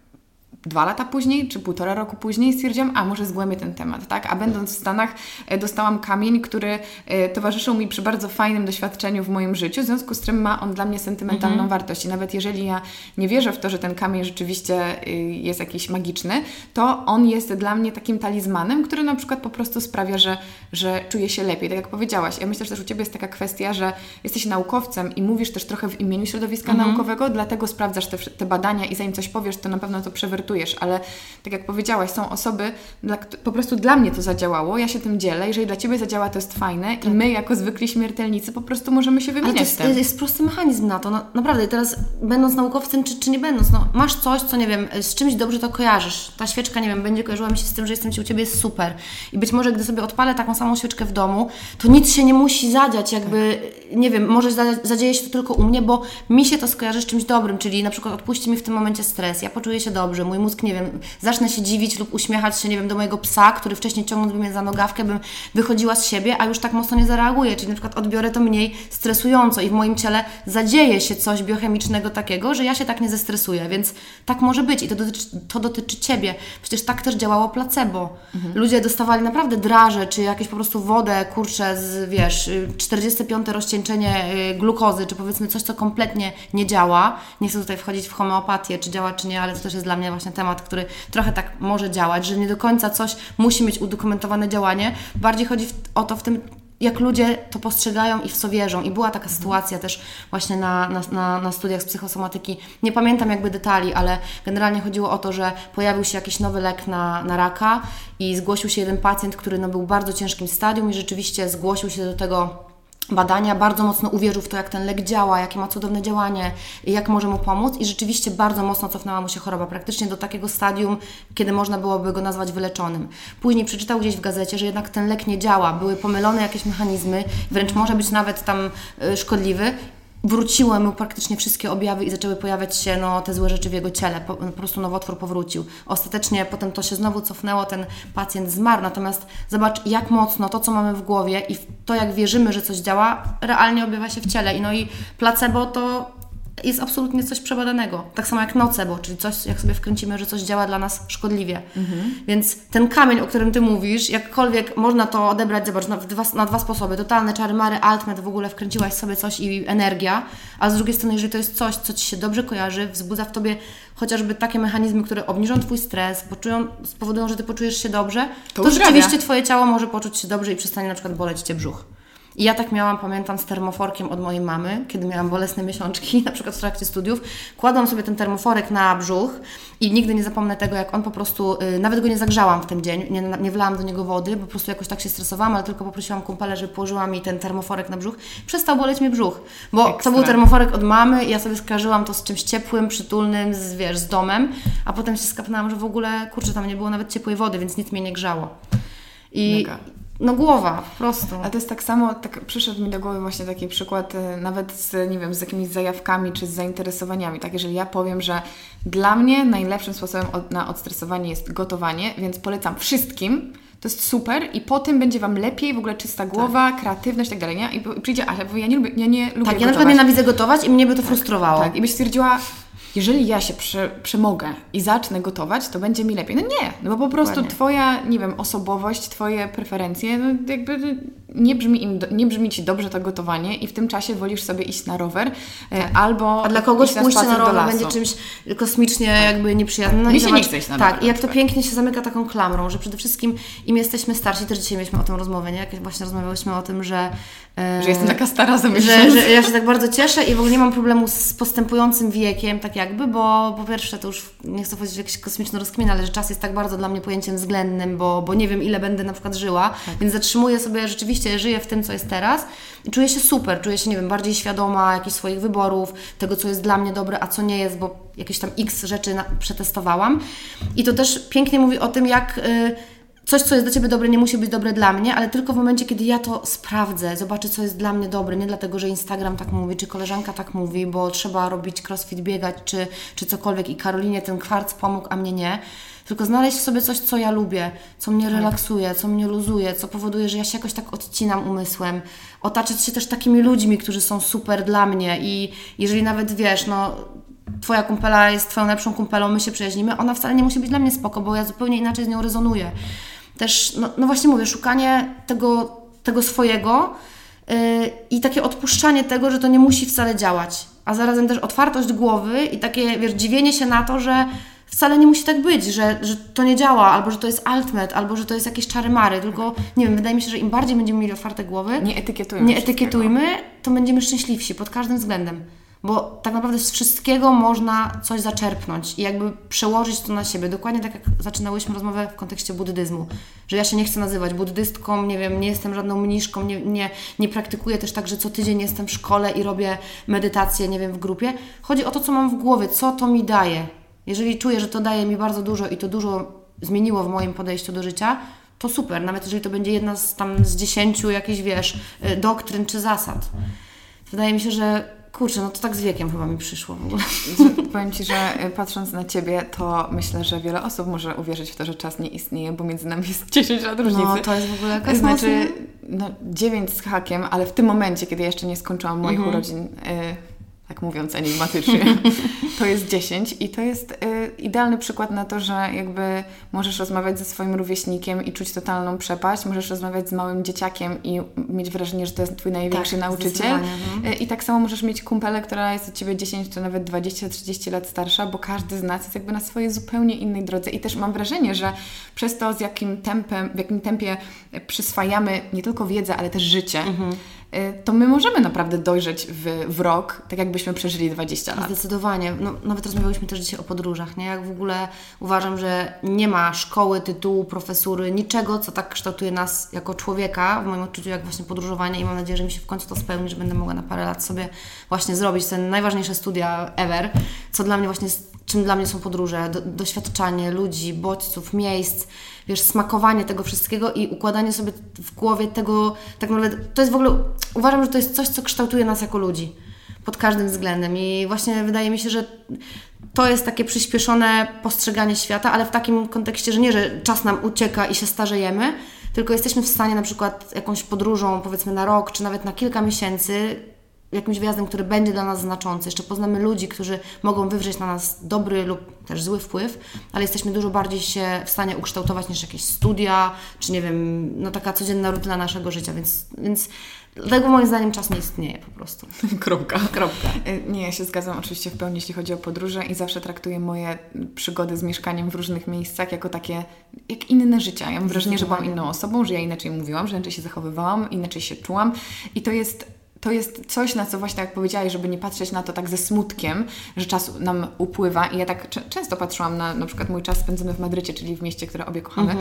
dwa lata później, czy półtora roku później stwierdziłam, a może zgłębię ten temat, tak? A będąc w Stanach e, dostałam kamień, który e, towarzyszył mi przy bardzo fajnym doświadczeniu w moim życiu, w związku z czym ma on dla mnie sentymentalną mhm. wartość. I nawet jeżeli ja nie wierzę w to, że ten kamień rzeczywiście y, jest jakiś magiczny, to on jest dla mnie takim talizmanem, który na przykład po prostu sprawia, że, że czuję się lepiej. Tak jak powiedziałaś, ja myślę, że też u Ciebie jest taka kwestia, że jesteś naukowcem i mówisz też trochę w imieniu środowiska mhm. naukowego, dlatego sprawdzasz te, te badania i zanim coś powiesz, to na pewno to przewertujesz ale tak jak powiedziałaś, są osoby, dla, po prostu dla mnie to zadziałało, ja się tym dzielę, jeżeli dla Ciebie zadziała, to jest fajne tak. i my jako zwykli śmiertelnicy po prostu możemy się wymieniać
Ale to jest, jest prosty mechanizm na to, no, naprawdę, teraz będąc naukowcem czy, czy nie będąc, no, masz coś, co nie wiem, z czymś dobrze to kojarzysz, ta świeczka, nie wiem, będzie kojarzyła mi się z tym, że jestem Ci u Ciebie, jest super i być może gdy sobie odpalę taką samą świeczkę w domu, to nic się nie musi zadziać, jakby, tak. nie wiem, może zadzieje się to tylko u mnie, bo mi się to skojarzy z czymś dobrym, czyli na przykład odpuści mi w tym momencie stres, ja poczuję się dobrze, mój mózg, nie wiem, zacznę się dziwić lub uśmiechać się, nie wiem, do mojego psa, który wcześniej ciągnąłby mnie za nogawkę, bym wychodziła z siebie, a już tak mocno nie zareaguję, czyli na przykład odbiorę to mniej stresująco i w moim ciele zadzieje się coś biochemicznego takiego, że ja się tak nie zestresuję, więc tak może być i to dotyczy, to dotyczy Ciebie. Przecież tak też działało placebo. Mhm. Ludzie dostawali naprawdę draże, czy jakieś po prostu wodę, kurczę, z, wiesz, 45 rozcieńczenie y, glukozy, czy powiedzmy coś, co kompletnie nie działa. Nie chcę tutaj wchodzić w homeopatię, czy działa, czy nie, ale to też jest dla mnie właśnie temat, który trochę tak może działać, że nie do końca coś musi mieć udokumentowane działanie. Bardziej chodzi o to w tym, jak ludzie to postrzegają i w co wierzą. I była taka sytuacja też właśnie na, na, na, na, studiach z psychosomatyki. Nie pamiętam jakby detali, ale generalnie chodziło o to, że pojawił się jakiś nowy lek na, na raka i zgłosił się jeden pacjent, który no, był w bardzo ciężkim stadium i rzeczywiście zgłosił się do tego badania, bardzo mocno uwierzył w to, jak ten lek działa, jakie ma cudowne działanie, jak może mu pomóc. I rzeczywiście bardzo mocno cofnęła mu się choroba, praktycznie do takiego stadium, kiedy można byłoby go nazwać wyleczonym. Później przeczytał gdzieś w gazecie, że jednak ten lek nie działa, były pomylone jakieś mechanizmy, wręcz może być nawet tam y, szkodliwy wróciły mu praktycznie wszystkie objawy i zaczęły pojawiać się no, te złe rzeczy w jego ciele. Po, po, prostu nowotwór powrócił. Ostatecznie potem to się znowu cofnęło, ten pacjent zmarł. Natomiast zobacz, jak mocno to, co mamy w głowie i to, jak wierzymy, że coś działa, realnie objawia się w ciele. I no i placebo to jest absolutnie coś przebadanego. Tak samo jak nocebo, czyli coś, jak sobie wkręcimy, że coś działa dla nas szkodliwie. Mhm. Więc ten kamień, o którym Ty mówisz, jakkolwiek można to odebrać, zobacz, na dwa, na dwa sposoby. Totalne czary mary, altmet, w ogóle wkręciłaś sobie coś i energia, a z drugiej strony, jeżeli to jest coś, co Ci się dobrze kojarzy, wzbudza w Tobie chociażby takie mechanizmy, które obniżą Twój stres, poczują, spowodują, że Ty poczujesz się dobrze, to, to rzeczywiście Twoje ciało może poczuć się dobrze i przestanie na przykład boleć Cię brzuch. I ja tak miałam, pamiętam, z termoforkiem od mojej mamy, kiedy miałam bolesne miesiączki, (laughs) na przykład w trakcie studiów. Kładłam sobie ten termoforek na brzuch i nigdy nie zapomnę tego, jak on po prostu, yy, nawet go nie zagrzałam w ten dzień, nie, nie wlałam do niego wody, po prostu jakoś tak się stresowałam, ale tylko poprosiłam kumpelę, żeby położyła mi ten termoforek na brzuch. Przestał boleć mi brzuch, bo Ekstra. to był termoforek od mamy i ja sobie skarżyłam to z czymś ciepłym, przytulnym, z, wiesz, z domem, a potem się skapnęłam, że w ogóle, kurczę, tam nie było nawet ciepłej wody, więc nic mnie nie grzało. I, Mega. No głowa, po prostu.
A to jest tak samo, tak przyszedł mi do głowy właśnie taki przykład y, nawet z, nie wiem, z jakimiś zajawkami czy z zainteresowaniami. Tak, jeżeli ja powiem, że dla mnie najlepszym sposobem od, na odstresowanie jest gotowanie, więc polecam wszystkim, to jest super i po tym będzie Wam lepiej, w ogóle czysta głowa, tak. kreatywność i tak dalej, nie? I przyjdzie Asia, bo ja nie lubię, ja nie lubię
Tak,
gotować.
ja na przykład nienawidzę gotować i mnie by to tak, frustrowało.
Tak, i byś stwierdziła, jeżeli ja się prze, przemogę i zacznę gotować, to będzie mi lepiej. No nie, no bo po prostu Dokładnie. Twoja, nie wiem, osobowość, Twoje preferencje, no jakby nie brzmi, im, nie brzmi Ci dobrze to gotowanie i w tym czasie wolisz sobie iść na rower e, tak. albo
A dla kogoś pójście na rower będzie czymś kosmicznie tak. jakby nieprzyjemnym.
No Mi się zobacz, nie chce iść na
Tak, i jak to pięknie się zamyka taką klamrą, że przede wszystkim im jesteśmy starsi, też dzisiaj mieliśmy o tym rozmowę, nie? Jak właśnie rozmawiałyśmy o tym, że
że jestem taka stara za
że, że ja się tak bardzo cieszę i w ogóle nie mam problemu z postępującym wiekiem, tak jakby, bo po pierwsze to już nie chcę w jakieś kosmiczne rozkminy, ale że czas jest tak bardzo dla mnie pojęciem względnym, bo, bo nie wiem ile będę na przykład żyła, tak. więc zatrzymuję sobie, rzeczywiście żyję w tym, co jest teraz i czuję się super, czuję się, nie wiem, bardziej świadoma jakichś swoich wyborów, tego, co jest dla mnie dobre, a co nie jest, bo jakieś tam x rzeczy na, przetestowałam i to też pięknie mówi o tym, jak... Yy, coś, co jest dla Ciebie dobre, nie musi być dobre dla mnie, ale tylko w momencie, kiedy ja to sprawdzę, zobaczę, co jest dla mnie dobre, nie dlatego, że Instagram tak mówi, czy koleżanka tak mówi, bo trzeba robić crossfit, biegać, czy, czy cokolwiek i Karolinie ten kwarc pomógł, a mnie nie. Tylko znaleźć sobie coś, co ja lubię, co mnie tak. relaksuje, co mnie luzuje, co powoduje, że ja się jakoś tak odcinam umysłem. Otaczać się też takimi ludźmi, którzy są super dla mnie i jeżeli nawet wiesz, no Twoja kumpela jest Twoją lepszą kumpelą, my się przyjaźnimy, ona wcale nie musi być dla mnie spoko, bo ja zupełnie inaczej z nią rezonuję. Też, no, no właśnie mówię, szukanie tego, tego swojego yy, i takie odpuszczanie tego, że to nie musi wcale działać. A zarazem też otwartość głowy i takie, wiesz, dziwienie się na to, że wcale nie musi tak być, że, że to nie działa, albo że to jest altmet, albo że to jest jakieś czary-mary, tylko nie wiem, wydaje mi się, że im bardziej będziemy mieli otwarte głowy,
nie etykietujmy,
nie etykietujmy to będziemy szczęśliwsi pod każdym względem bo tak naprawdę z wszystkiego można coś zaczerpnąć i jakby przełożyć to na siebie. Dokładnie tak jak zaczynałyśmy rozmowę w kontekście buddyzmu, że ja się nie chcę nazywać buddystką, nie wiem, nie jestem żadną mniszką, nie, nie, nie praktykuję też tak, że co tydzień jestem w szkole i robię medytację, nie wiem, w grupie. Chodzi o to, co mam w głowie, co to mi daje. Jeżeli czuję, że to daje mi bardzo dużo i to dużo zmieniło w moim podejściu do życia, to super, nawet jeżeli to będzie jedna z tam z dziesięciu jakichś, wiesz, y, doktryn czy zasad. Wydaje mi się, że kurczę, no to tak z wiekiem chyba mi przyszło w ogóle. (laughs)
Powiem Ci, że e, patrząc na Ciebie, to myślę, że wiele osób może uwierzyć w to, że czas nie istnieje, bo między nami jest (laughs) 10 lat różnicy.
No, to jest w ogóle jakaś
Znaczy, no 9 z hakiem, ale w tym momencie, kiedy jeszcze nie skończyłam moich
Mhm.
urodzin, y, tak mówiąc enigmatycznie, (laughs) to jest 10 i to jest y, idealny przykład na to, że jakby możesz rozmawiać ze swoim rówieśnikiem i czuć totalną przepaść, możesz rozmawiać z małym dzieciakiem i mieć wrażenie, że to jest Twój największy
Tak,
nauczyciel.
mhm.
Y, I tak samo możesz mieć kumpelę, która jest od Ciebie 10 czy nawet 20-30 lat starsza, bo każdy z nas jest jakby na swojej zupełnie innej drodze i też mam wrażenie, że przez to, z jakim tempem, w jakim tempie przyswajamy nie tylko wiedzę, ale też życie,
Mhm.
Y, to my możemy naprawdę dojrzeć w, w rok, tak jakbyśmy przeżyli 20 lat.
Zdecydowanie. No, nawet rozmawiałyśmy też dzisiaj o podróżach, nie? Jak w ogóle uważam, że nie ma szkoły, tytułu, profesury, niczego, co tak kształtuje nas jako człowieka, w moim odczuciu, jak właśnie podróżowanie i mam nadzieję, że mi się w końcu to spełni, że będę mogła na parę lat sobie właśnie zrobić te najważniejsze studia ever, co dla mnie właśnie, jest- czym dla mnie są podróże, do, doświadczanie ludzi, bodźców, miejsc, wiesz, smakowanie tego wszystkiego i układanie sobie w głowie tego, tak naprawdę, to jest w ogóle, uważam, że to jest coś, co kształtuje nas jako ludzi pod każdym względem. I właśnie wydaje mi się, że to jest takie przyspieszone postrzeganie świata, ale w takim kontekście, że nie, że czas nam ucieka i się starzejemy, tylko jesteśmy w stanie na przykład jakąś podróżą, powiedzmy na rok, czy nawet na kilka miesięcy, jakimś wyjazdem, który będzie dla nas znaczący. Jeszcze poznamy ludzi, którzy mogą wywrzeć na nas dobry lub też zły wpływ, ale jesteśmy dużo bardziej się w stanie ukształtować niż jakieś studia, czy nie wiem, no taka codzienna rutyna naszego życia, więc, więc dlatego moim zdaniem czas nie istnieje po prostu. (laughs)
Kropka.
Kropka.
Y, Nie, ja się zgadzam oczywiście w pełni, jeśli chodzi o podróże i zawsze traktuję moje przygody z mieszkaniem w różnych miejscach jako takie, jak inne życia. Ja mam wrażenie, że byłam inną osobą, że ja inaczej mówiłam, że inaczej się zachowywałam, inaczej się czułam i to jest to jest coś, na co właśnie tak jak powiedziałaś, żeby nie patrzeć na to tak ze smutkiem, że czas nam upływa. I ja tak często patrzyłam na na przykład mój czas spędzony w Madrycie, czyli w mieście, które obie kochamy,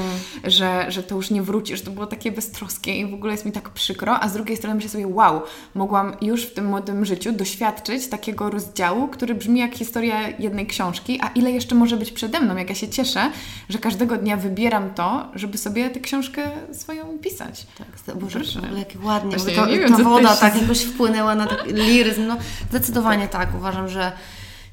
że, że to już nie wróci, że to było takie beztroskie i w ogóle jest mi tak przykro, a z drugiej strony myślę sobie, wow, mogłam już w tym młodym życiu doświadczyć takiego rozdziału, który brzmi jak historia jednej książki, a ile jeszcze może być przede mną, jak ja się cieszę, że każdego dnia wybieram to, żeby sobie tę książkę swoją pisać.
Tak, Boże,
Proszę.
w ogóle jakie ładnie.
Właśnie
Właśnie,
ja
to,
wiem,
ta woda tak jakoś wpłynęła na taki liryzm. No, zdecydowanie tak. Uważam, że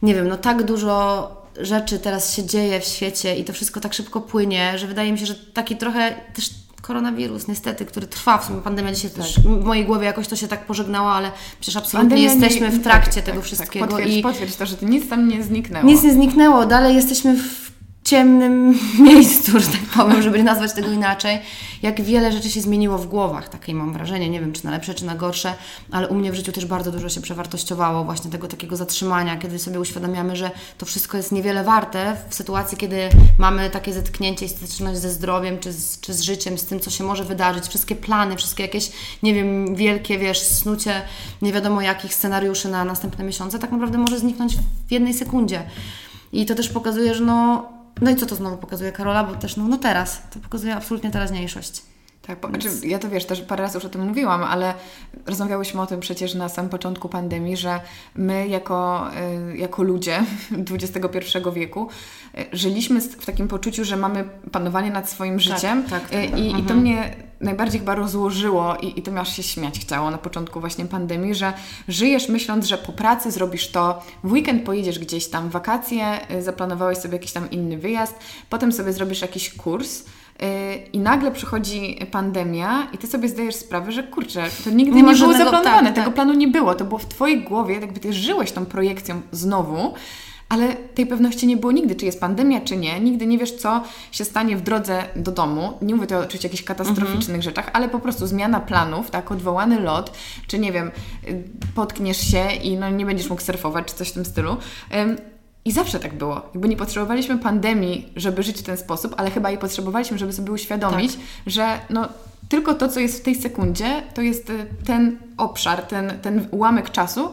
nie wiem, no tak dużo rzeczy teraz się dzieje w świecie i to wszystko tak szybko płynie, że wydaje mi się, że taki trochę też koronawirus niestety, który trwa, w sumie pandemia dzisiaj też w mojej głowie jakoś to się tak pożegnało, ale przecież absolutnie
Pandemia nie-
jesteśmy w trakcie tego wszystkiego
potwierdź,
i
potwierdź to, że to nic tam nie zniknęło.
nic nie zniknęło, dalej jesteśmy w ciemnym (laughs) miejscu, że tak powiem, żeby nazwać tego inaczej. Jak wiele rzeczy się zmieniło w głowach, takie mam wrażenie, nie wiem czy na lepsze, czy na gorsze, ale u mnie w życiu też bardzo dużo się przewartościowało właśnie tego takiego zatrzymania, kiedy sobie uświadamiamy, że to wszystko jest niewiele warte w sytuacji, kiedy mamy takie zetknięcie i styczność ze zdrowiem, czy z, czy z życiem, z tym, co się może wydarzyć, wszystkie plany, wszystkie jakieś, nie wiem, wielkie, wiesz, snucie nie wiadomo jakich scenariuszy na następne miesiące, tak naprawdę może zniknąć w jednej sekundzie. I to też pokazuje, że no, no i co to znowu pokazuje Karola, bo też no, no teraz, to pokazuje absolutnie teraźniejszość.
Tak, bo, znaczy, ja to wiesz, też parę razy już o tym mówiłam, ale rozmawiałyśmy o tym przecież na samym początku pandemii, że my jako, y, jako ludzie (laughs) XXI wieku y, żyliśmy w takim poczuciu, że mamy panowanie nad swoim życiem
tak,
y,
tak.
i, i to
Mhm.
mnie najbardziej chyba rozłożyło i, i to mi aż się śmiać chciało na początku właśnie pandemii, że żyjesz myśląc, że po pracy zrobisz to, w weekend pojedziesz gdzieś tam, w wakacje, y, zaplanowałeś sobie jakiś tam inny wyjazd, potem sobie zrobisz jakiś kurs, I nagle przychodzi pandemia i ty sobie zdajesz sprawę, że kurczę, to nigdy
Nie
nie, było zaplanowane,
tak,
tego
tak.
planu nie było. To było w twojej głowie, jakby ty żyłeś tą projekcją znowu, ale tej pewności nie było nigdy, czy jest pandemia, czy nie. Nigdy nie wiesz, co się stanie w drodze do domu. Nie mówię tu oczywiście o jakichś katastroficznych
Mhm.
rzeczach, ale po prostu zmiana planów, tak, odwołany lot, czy nie wiem, y, potkniesz się i no, nie będziesz mógł surfować, czy coś w tym stylu. I zawsze tak było. Jakby nie potrzebowaliśmy pandemii, żeby żyć w ten sposób, ale chyba jej potrzebowaliśmy, żeby sobie uświadomić,
Tak.
że no, tylko to, co jest w tej sekundzie, to jest y, ten obszar, ten, ten ułamek czasu,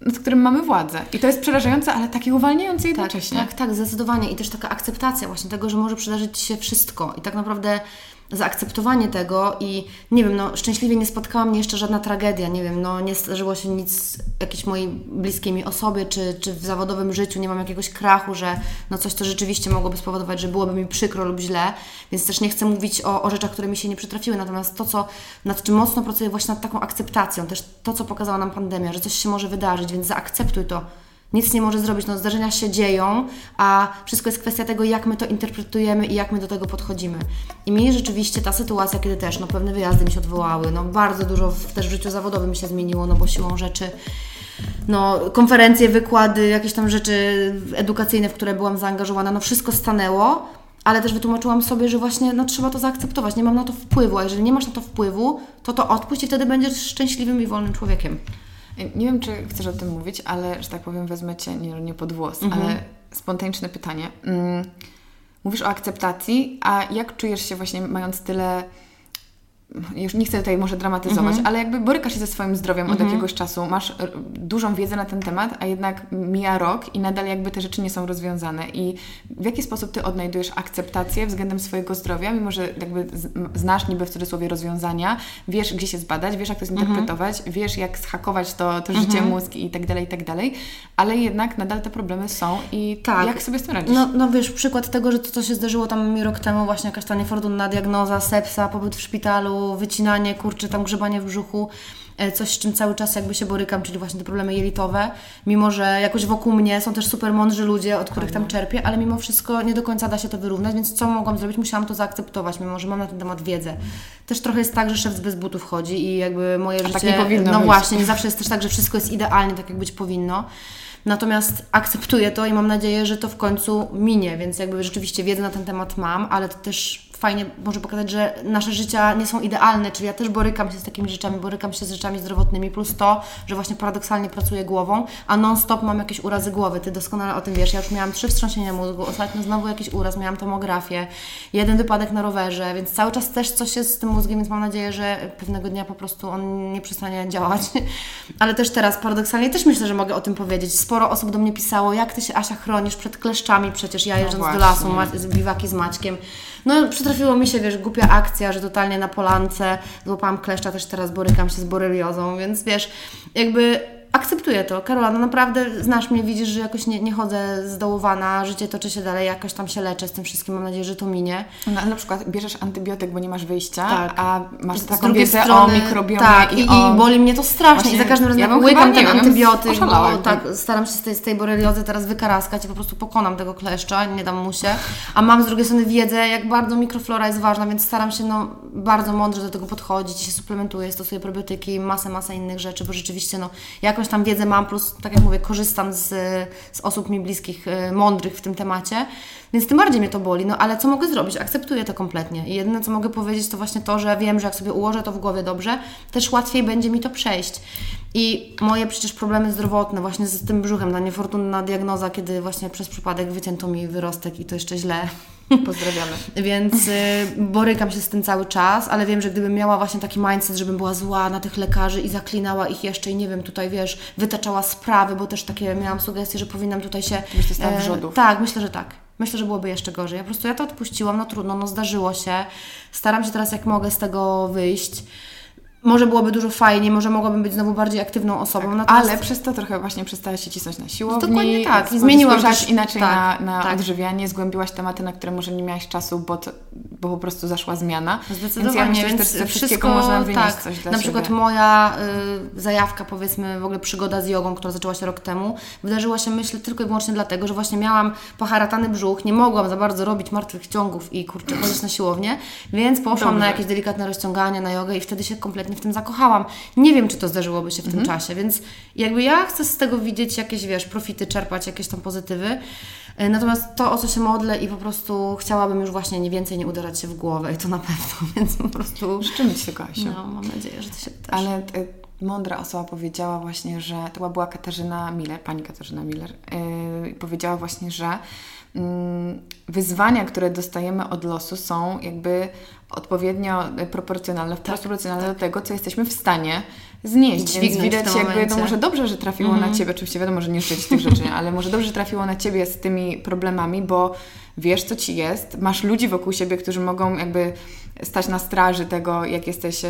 nad którym mamy władzę. I to jest przerażające, ale takie uwalniające
Tak,
jednocześnie.
tak, tak, zdecydowanie. I też taka akceptacja właśnie tego, że może przydarzyć się wszystko. I tak naprawdę zaakceptowanie tego i nie wiem, no szczęśliwie nie spotkała mnie jeszcze żadna tragedia, nie wiem, no nie zdarzyło się nic jakiejś mojej bliskiej mi osobie, czy, czy w zawodowym życiu nie mam jakiegoś krachu, że no coś to rzeczywiście mogłoby spowodować, że byłoby mi przykro lub źle, więc też nie chcę mówić o, o rzeczach, które mi się nie przytrafiły, natomiast to, co, nad czym mocno pracuję właśnie nad taką akceptacją, też to, co pokazała nam pandemia, że coś się może wydarzyć, więc zaakceptuj to, nic nie może zrobić. No, zdarzenia się dzieją, a wszystko jest kwestia tego, jak my to interpretujemy i jak my do tego podchodzimy. I mi rzeczywiście ta sytuacja, kiedy też no, pewne wyjazdy mi się odwołały, no, bardzo dużo w, też w życiu zawodowym się zmieniło, no bo siłą rzeczy no, konferencje, wykłady, jakieś tam rzeczy edukacyjne, w które byłam zaangażowana, no wszystko stanęło, ale też wytłumaczyłam sobie, że właśnie no, trzeba to zaakceptować, nie mam na to wpływu, a jeżeli nie masz na to wpływu, to to odpuść i wtedy będziesz szczęśliwym i wolnym człowiekiem.
Nie wiem, czy chcesz o tym mówić, ale, że tak powiem, wezmę Cię nie, nie pod włos, mhm. ale spontaniczne pytanie. Mm, mówisz o akceptacji, a jak czujesz się właśnie mając tyle już nie chcę tutaj może dramatyzować, -hmm. ale jakby borykasz się ze swoim zdrowiem -hmm. od mhm. jakiegoś czasu, masz dużą wiedzę na ten temat, a jednak mija rok i nadal jakby te rzeczy nie są rozwiązane. I w jaki sposób Ty odnajdujesz akceptację względem swojego zdrowia, mimo że jakby znasz niby w cudzysłowie rozwiązania, wiesz gdzie się zbadać, wiesz jak to zinterpretować, mm -hmm. wiesz jak schakować to, to życie, mhm. mózg i tak dalej, i tak dalej, ale jednak nadal te problemy są i tak. jak sobie z tym radzisz?
No, no wiesz, przykład tego, że to co się zdarzyło tam mi rok temu, właśnie jakaś ta niefortunna diagnoza, sepsa, pobyt w szpitalu, wycinanie, kurczy, tam grzebanie w brzuchu, e, coś z czym cały czas jakby się borykam, czyli właśnie te problemy jelitowe, mimo że jakoś wokół mnie są też super mądrzy ludzie, od których tam czerpię, ale mimo wszystko nie do końca da się to wyrównać, więc co mogłam zrobić? Musiałam to zaakceptować, mimo że mam na ten temat wiedzę. Też trochę jest tak, że szef bez butów chodzi i jakby moje A życie...
tak nie powinno
No
być.
właśnie, nie zawsze jest też tak, że wszystko jest idealnie, tak jak być powinno. Natomiast akceptuję to i mam nadzieję, że to w końcu minie, więc jakby rzeczywiście wiedzę na ten temat mam, ale to też fajnie może pokazać, że nasze życia nie są idealne, czyli ja też borykam się z takimi rzeczami, borykam się z rzeczami zdrowotnymi, plus to, że właśnie paradoksalnie pracuję głową, a non-stop mam jakieś urazy głowy. Ty doskonale o tym wiesz. Ja już miałam trzy wstrząsienia mózgu, ostatnio znowu jakiś uraz, miałam tomografię, jeden wypadek na rowerze, więc cały czas też coś jest z tym mózgiem, więc mam nadzieję, że pewnego dnia po prostu on nie przestanie działać. (laughs) Ale też teraz paradoksalnie też myślę, że mogę o tym powiedzieć. Sporo osób do mnie pisało, jak Ty się Asia chronisz przed kleszczami, przecież ja no jeżdżąc no do lasu, z biwaki z Maćkiem, no przytrafiło mi się, wiesz, głupia akcja, że totalnie na polance złapałam kleszcza, też teraz borykam się z boreliozą, więc wiesz, jakby akceptuję to. Karola, no naprawdę znasz mnie, widzisz, że jakoś nie, nie chodzę zdołowana, życie toczy się dalej, jakoś tam się leczę z tym wszystkim, mam nadzieję, że to minie.
No, na przykład bierzesz antybiotyk, bo nie masz wyjścia, tak. a masz z taką wiedzę strony, o mikrobiomie
tak, i,
o...
i boli mnie to strasznie Właśnie, i za każdym razem ja łykam ten antybiotyk, bo tak, staram się z tej, z tej boreliozy teraz wykaraskać i po prostu pokonam tego kleszcza, nie dam mu się, a mam z drugiej strony wiedzę, jak bardzo mikroflora jest ważna, więc staram się no, bardzo mądrze do tego podchodzić, się suplementuję, stosuję probiotyki, masę, masę innych rzeczy, bo rzeczywiście no, jakąś tam wiedzę mam, plus tak jak mówię, korzystam z, z osób mi bliskich, y, mądrych w tym temacie, więc tym bardziej mnie to boli. No ale co mogę zrobić? Akceptuję to kompletnie. I jedyne, co mogę powiedzieć, to właśnie to, że wiem, że jak sobie ułożę to w głowie dobrze, też łatwiej będzie mi to przejść. I moje przecież problemy zdrowotne, właśnie z tym brzuchem, ta niefortunna diagnoza, kiedy właśnie przez przypadek wycięto mi wyrostek i to jeszcze źle. (laughs)
Pozdrawiamy.
Więc y, borykam się z tym cały czas, ale wiem, że gdybym miała właśnie taki mindset, żebym była zła na tych lekarzy i zaklinała ich jeszcze i nie wiem, tutaj wiesz, wytaczała sprawy, bo też takie miałam sugestie, że powinnam tutaj się...
Myślę, że e.
Tak, myślę, że tak. Myślę, że byłoby jeszcze gorzej. Ja po prostu ja to odpuściłam, no trudno, no zdarzyło się. Staram się teraz jak mogę z tego wyjść może byłoby dużo fajniej, może mogłabym być znowu bardziej aktywną osobą.
Tak, natomiast... Ale przez to trochę właśnie przestałaś się cisnąć na siłowni.
Dokładnie tak. Zmieniłaś
też inaczej tak, na, na tak. odżywianie, zgłębiłaś tematy, na które może nie miałaś czasu, bo, to, bo po prostu zaszła zmiana.
Zdecydowanie. Więc ja myślę, że wszystko można wynieść tak. coś dla Na przykład moja y, zajawka, powiedzmy w ogóle przygoda z jogą, która zaczęła się rok temu, wydarzyła się myślę tylko i wyłącznie dlatego, że właśnie miałam poharatany brzuch, nie mogłam za bardzo robić martwych ciągów i kurczę, chodzić na siłownię, więc poszłam Dobrze. na jakieś delikatne rozciągania, na jogę i wtedy się kompletnie w tym zakochałam. Nie wiem, czy to zdarzyłoby się w mhm. tym czasie, więc jakby ja chcę z tego widzieć jakieś, wiesz, profity, czerpać jakieś tam pozytywy. E, natomiast to, o co się modlę i po prostu chciałabym już właśnie nie więcej nie uderzać się w głowę i to na pewno, (laughs) więc po prostu...
Życzymy Ci Asiu.
No, mam nadzieję, że to się też...
Ale y, mądra osoba powiedziała właśnie, że to była Katarzyna Miller, pani Katarzyna Miller, yy, powiedziała właśnie, że yy, wyzwania, które dostajemy od losu są jakby odpowiednio proporcjonalne, tak, proporcjonalne tak. do tego, co jesteśmy w stanie znieść. Więc widać jakby, no może dobrze, że trafiło na Ciebie, oczywiście wiadomo, że nie żyć tych rzeczy, ale może dobrze, że trafiło na Ciebie z tymi problemami, bo wiesz, co Ci jest, masz ludzi wokół siebie, którzy mogą jakby stać na straży tego, jak jesteś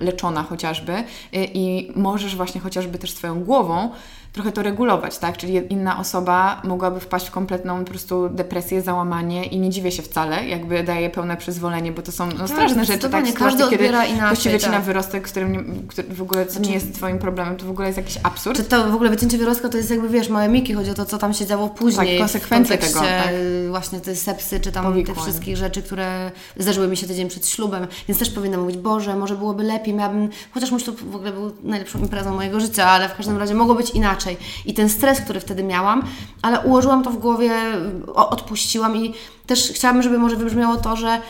leczona chociażby i, i możesz właśnie chociażby też swoją głową trochę to regulować, tak? Czyli inna osoba mogłaby wpaść w kompletną po prostu depresję, załamanie i nie dziwię się wcale, jakby daje pełne przyzwolenie, bo to są no, straszne rzeczy, tak?
Każdy
kiedy
inaczej,
wycina
tak.
wyrostek, którym nie, który w ogóle co nie jest Twoim problemem, to w ogóle jest jakiś absurd.
Czy to w ogóle wycięcie wyrostka to jest jakby, wiesz, małe miki, chodzi o to, co tam się działo później.
Tak, konsekwencje tego, tak.
właśnie tej sepsy, czy tam
Powikłań.
tych wszystkich rzeczy, które zdarzyły mi się tydzień przed ślubem, więc też powinnam mówić, Boże, może byłoby lepiej, miałabym, chociaż mój ślub w ogóle był najlepszą imprezą mojego życia, ale w każdym razie mogło być inaczej. I ten stres, który wtedy miałam, ale ułożyłam to w głowie, odpuściłam i też chciałabym, żeby może wybrzmiało to, że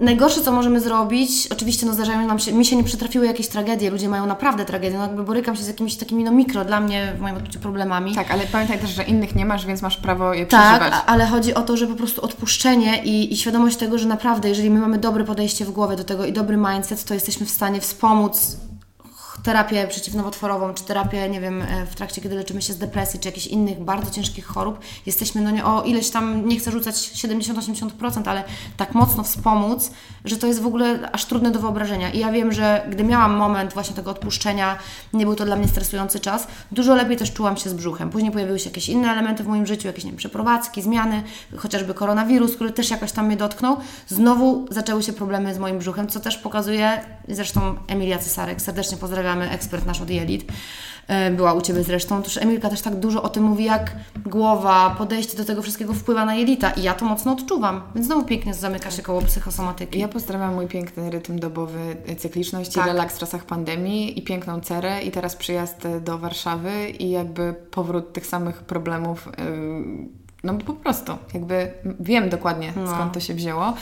Najgorsze, co możemy zrobić, oczywiście no zdarzają nam się, mi się nie przytrafiły jakieś tragedie, ludzie mają naprawdę tragedie, no jakby borykam się z jakimiś takimi no mikro dla mnie w moim odczuciu problemami.
Tak, ale pamiętaj też, że innych nie masz, więc masz prawo je
Tak,
przeżywać.
a- ale chodzi o to, że po prostu odpuszczenie i, i świadomość tego, że naprawdę, jeżeli my mamy dobre podejście w głowie do tego i dobry mindset, to jesteśmy w stanie wspomóc terapię przeciwnowotworową, czy terapię, nie wiem, e, w trakcie, kiedy leczymy się z depresji, czy jakichś innych bardzo ciężkich chorób, jesteśmy no nie o ileś tam, nie chcę rzucać 70-80%, ale tak mocno wspomóc, że to jest w ogóle aż trudne do wyobrażenia. I ja wiem, że gdy miałam moment właśnie tego odpuszczenia, nie był to dla mnie stresujący czas, dużo lepiej też czułam się z brzuchem. Później pojawiły się jakieś inne elementy w moim życiu, jakieś, nie wiem, przeprowadzki, zmiany, chociażby koronawirus, który też jakoś tam mnie dotknął. Znowu zaczęły się problemy z moim brzuchem, co też pokazuje, zresztą Emilia Cesarek, serdecznie pozdrawiamy, ekspert nasz od Jelit, e, była u Ciebie zresztą, też Emilka też tak dużo o tym mówi, jak głowa, podejście do tego wszystkiego wpływa na jelita i ja to mocno odczuwam, więc znowu pięknie zamyka się koło psychosomatyki.
Ja pozdrawiam mój piękny rytm dobowy, y, cykliczność
Tak.
i relaks w czasach pandemii i piękną cerę i teraz przyjazd y, do Warszawy i jakby powrót tych samych problemów, no po prostu jakby wiem dokładnie
No.
skąd to się wzięło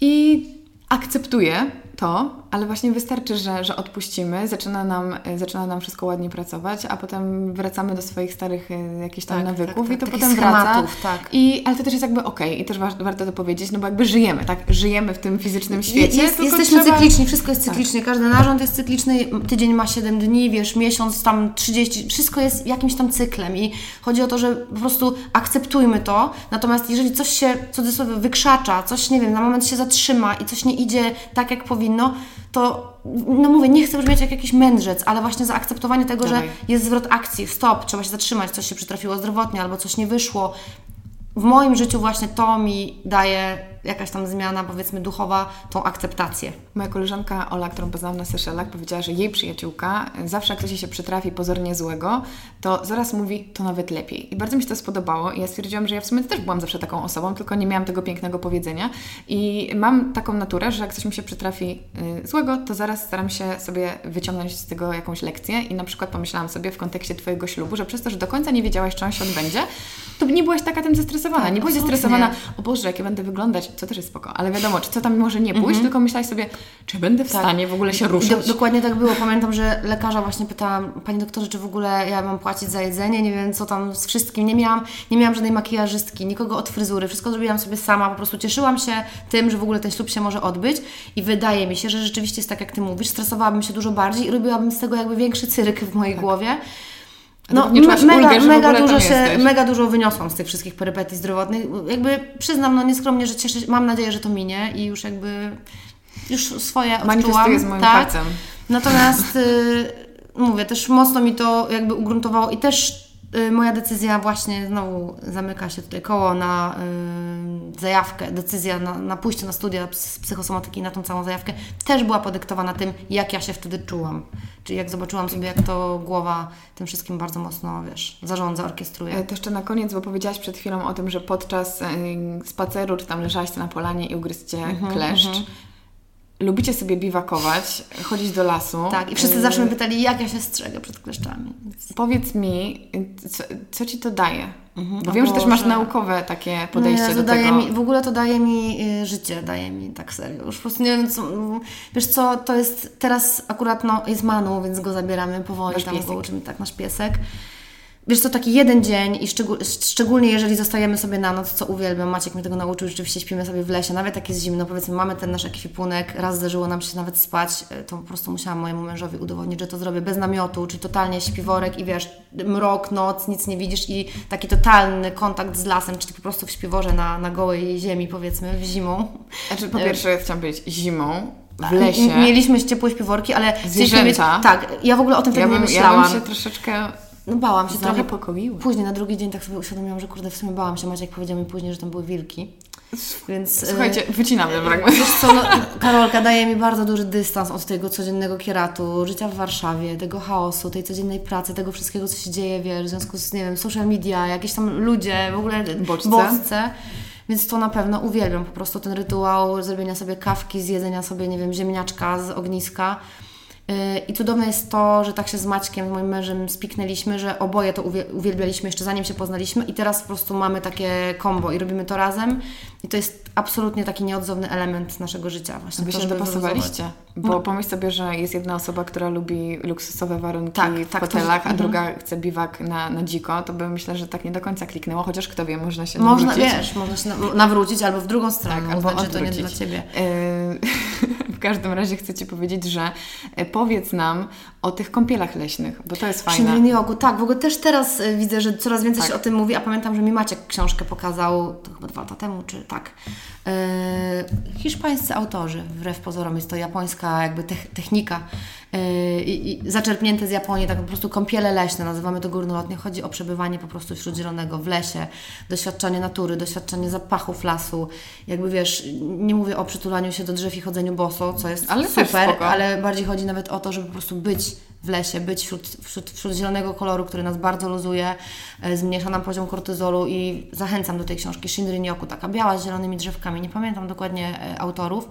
i akceptuję to, ale właśnie wystarczy, że, że odpuścimy, zaczyna nam, zaczyna nam wszystko ładnie pracować, a potem wracamy do swoich starych y, jakichś tam
Tak,
nawyków
tak,
i to
tak,
potem
takich
wraca.
schematów, tak.
I, ale to też jest jakby okej i też wa- warto to powiedzieć, no bo jakby żyjemy, tak? Żyjemy w tym fizycznym świecie.
Jest, jesteśmy
trzeba...
cykliczni, wszystko jest cyklicznie, każdy narząd jest cykliczny, tydzień ma 7 dni, wiesz, miesiąc tam 30, wszystko jest jakimś tam cyklem i chodzi o to, że po prostu akceptujmy to, natomiast jeżeli coś się, cudzysłowie, wykrzacza, coś, nie wiem, na moment się zatrzyma i coś nie idzie tak, jak powinno, to, no mówię, nie chcę brzmieć jak jakiś mędrzec, ale właśnie zaakceptowanie tego,
Dawaj.
że jest zwrot akcji, stop, trzeba się zatrzymać, coś się przytrafiło zdrowotnie albo coś nie wyszło, w moim życiu właśnie to mi daje jakaś tam zmiana, powiedzmy duchowa, tą akceptację.
Moja koleżanka Ola, którą poznałam na Seszelach, powiedziała, że jej przyjaciółka, zawsze jak jej się przytrafi pozornie złego, to zaraz mówi, to nawet lepiej. I bardzo mi się to spodobało i ja stwierdziłam, że ja w sumie też byłam zawsze taką osobą, tylko nie miałam tego pięknego powiedzenia. I mam taką naturę, że jak coś mi się przytrafi y, złego, to zaraz staram się sobie wyciągnąć z tego jakąś lekcję i na przykład pomyślałam sobie w kontekście Twojego ślubu, że przez to, że do końca nie wiedziałaś, czy on się odbędzie, to nie byłaś taka tym zestresowana.
Tak,
nie byłaś
absolutnie.
zestresowana, o Boże, jak ja będę wyglądać, co też jest spoko, ale wiadomo, czy co tam może nie pójść, tylko myślałaś sobie, czy będę w stanie w ogóle się ruszyć.
do, dokładnie tak było. Pamiętam, że lekarza właśnie pytałam, Panie doktorze, czy w ogóle ja mam płacić za jedzenie, nie wiem co tam z wszystkim. Nie miałam, nie miałam żadnej makijażystki, nikogo od fryzury, wszystko zrobiłam sobie sama, po prostu cieszyłam się tym, że w ogóle ten ślub się może odbyć i wydaje mi się, że rzeczywiście jest tak, jak Ty mówisz, stresowałabym się dużo bardziej i robiłabym z tego jakby większy cyrk w mojej głowie. No,
nie czułaś
me- mega,
ulgę,
mega, dużo się,
jesteś.
mega dużo wyniosłam z tych wszystkich perypetii zdrowotnych. Jakby przyznam, no nieskromnie, że cieszę się, mam nadzieję, że to minie i już jakby już swoje odczułam.
Z moim
tak.
palcem.
Natomiast y, mówię, też mocno mi to jakby ugruntowało i też moja decyzja właśnie znowu zamyka się tutaj koło na y, zajawkę, decyzja na, na pójście na studia ps- psychosomatyki, na tą całą zajawkę, też była podyktowana tym, jak ja się wtedy czułam. Czyli jak zobaczyłam sobie, jak to głowa tym wszystkim bardzo mocno, wiesz, zarządza, orkiestruje.
E, To jeszcze na koniec, bo powiedziałaś przed chwilą o tym, że podczas e, spaceru, czy tam leżałaś na polanie i ugryzł Cię
Mhm,
kleszcz. Lubicie sobie biwakować, chodzić do lasu.
Tak, i wszyscy zawsze mnie pytali, jak ja się strzegę przed kleszczami. Więc...
Powiedz mi, co, co Ci to daje? Bo
Mhm. O
wiem, że też masz naukowe takie podejście
no,
do tego.
Mi, w ogóle to daje mi y, życie, daje mi tak serio. Już po prostu nie wiem, co... Wiesz co, to jest teraz akurat, no, jest Manu, więc go zabieramy powoli,
Nasz
tam
piesek.
go uczymy, tak, nasz piesek. Wiesz co, taki jeden dzień i szczegól, szczególnie jeżeli zostajemy sobie na noc, co uwielbiam, Maciek mnie tego nauczył, rzeczywiście śpimy sobie w lesie, nawet jak jest zimno, powiedzmy mamy ten nasz ekwipunek, raz zdarzyło nam się nawet spać, e, to po prostu musiałam mojemu mężowi udowodnić, że to zrobię bez namiotu, czyli totalnie śpiworek i wiesz, mrok, noc, nic nie widzisz i taki totalny kontakt z lasem, czyli po prostu w śpiworze na, na gołej ziemi, powiedzmy, w zimą.
Znaczy, po pierwsze chciałam powiedzieć zimą, w lesie.
Mieliśmy ciepłe śpiworki, ale...
Zwierzęta.
Mieć, tak, ja w ogóle o tym wtedy
ja bym,
nie myślałam.
Ja bym się troszeczkę
no bałam się
trochę pokoiła.
Później, na drugi dzień tak sobie uświadomiłam, że kurde, w sumie bałam się. Maciek powiedział mi później, że tam były wilki.
Więc, Słuchajcie, wycinamy fragment.
Wiesz co, no, Karolka daje mi bardzo duży dystans od tego codziennego kieratu, życia w Warszawie, tego chaosu, tej codziennej pracy, tego wszystkiego, co się dzieje, wiesz, w związku z, nie wiem, social media, jakieś tam ludzie, w ogóle
bodźce.
bodźce. Więc to na pewno uwielbiam, po prostu ten rytuał zrobienia sobie kawki, zjedzenia sobie, nie wiem, ziemniaczka z ogniska. I cudowne jest to, że tak się z Maćkiem, moim mężem, spiknęliśmy, że oboje to uwielbialiśmy jeszcze zanim się poznaliśmy i teraz po prostu mamy takie kombo i robimy to razem. I to jest absolutnie taki nieodzowny element naszego życia. Właśnie
Wy
to,
się dopasowaliście, bo no. pomyśl sobie, że jest jedna osoba, która lubi luksusowe warunki tak, w tak, hotelach, to, a druga mhm. chce biwak na, na dziko, to bym myślę, że tak nie do końca kliknęło, chociaż kto wie, można się
można,
nawrócić.
Wiesz, można się nawrócić albo w drugą stronę, tak, albo uznać, że to nie dla Ciebie.
Yy, (laughs) w każdym razie chcę Ci powiedzieć, że e, powiedz nam o tych kąpielach leśnych, bo to jest fajne.
Przy Jogu, tak, w ogóle też teraz e, widzę, że coraz więcej tak. się o tym mówi, a pamiętam, że mi Maciek książkę pokazał, to chyba dwa lata temu, czy tak, E, hiszpańscy autorzy, wbrew pozorom jest to japońska jakby technika e, i, zaczerpnięte z Japonii, tak po prostu kąpiele leśne, nazywamy to górnolotnie. Chodzi o przebywanie po prostu wśród zielonego w lesie, doświadczenie natury, doświadczenie zapachów lasu. Jakby wiesz, nie mówię o przytulaniu się do drzew i chodzeniu boso, co jest ale super, ale bardziej chodzi nawet o to, żeby po prostu być w lesie, być wśród, wśród, wśród zielonego koloru, który nas bardzo luzuje, e, zmniejsza nam poziom kortyzolu i zachęcam do tej książki Shinrin Yoku, taka biała z zielonymi drzewkami, nie pamiętam dokładnie e, autorów.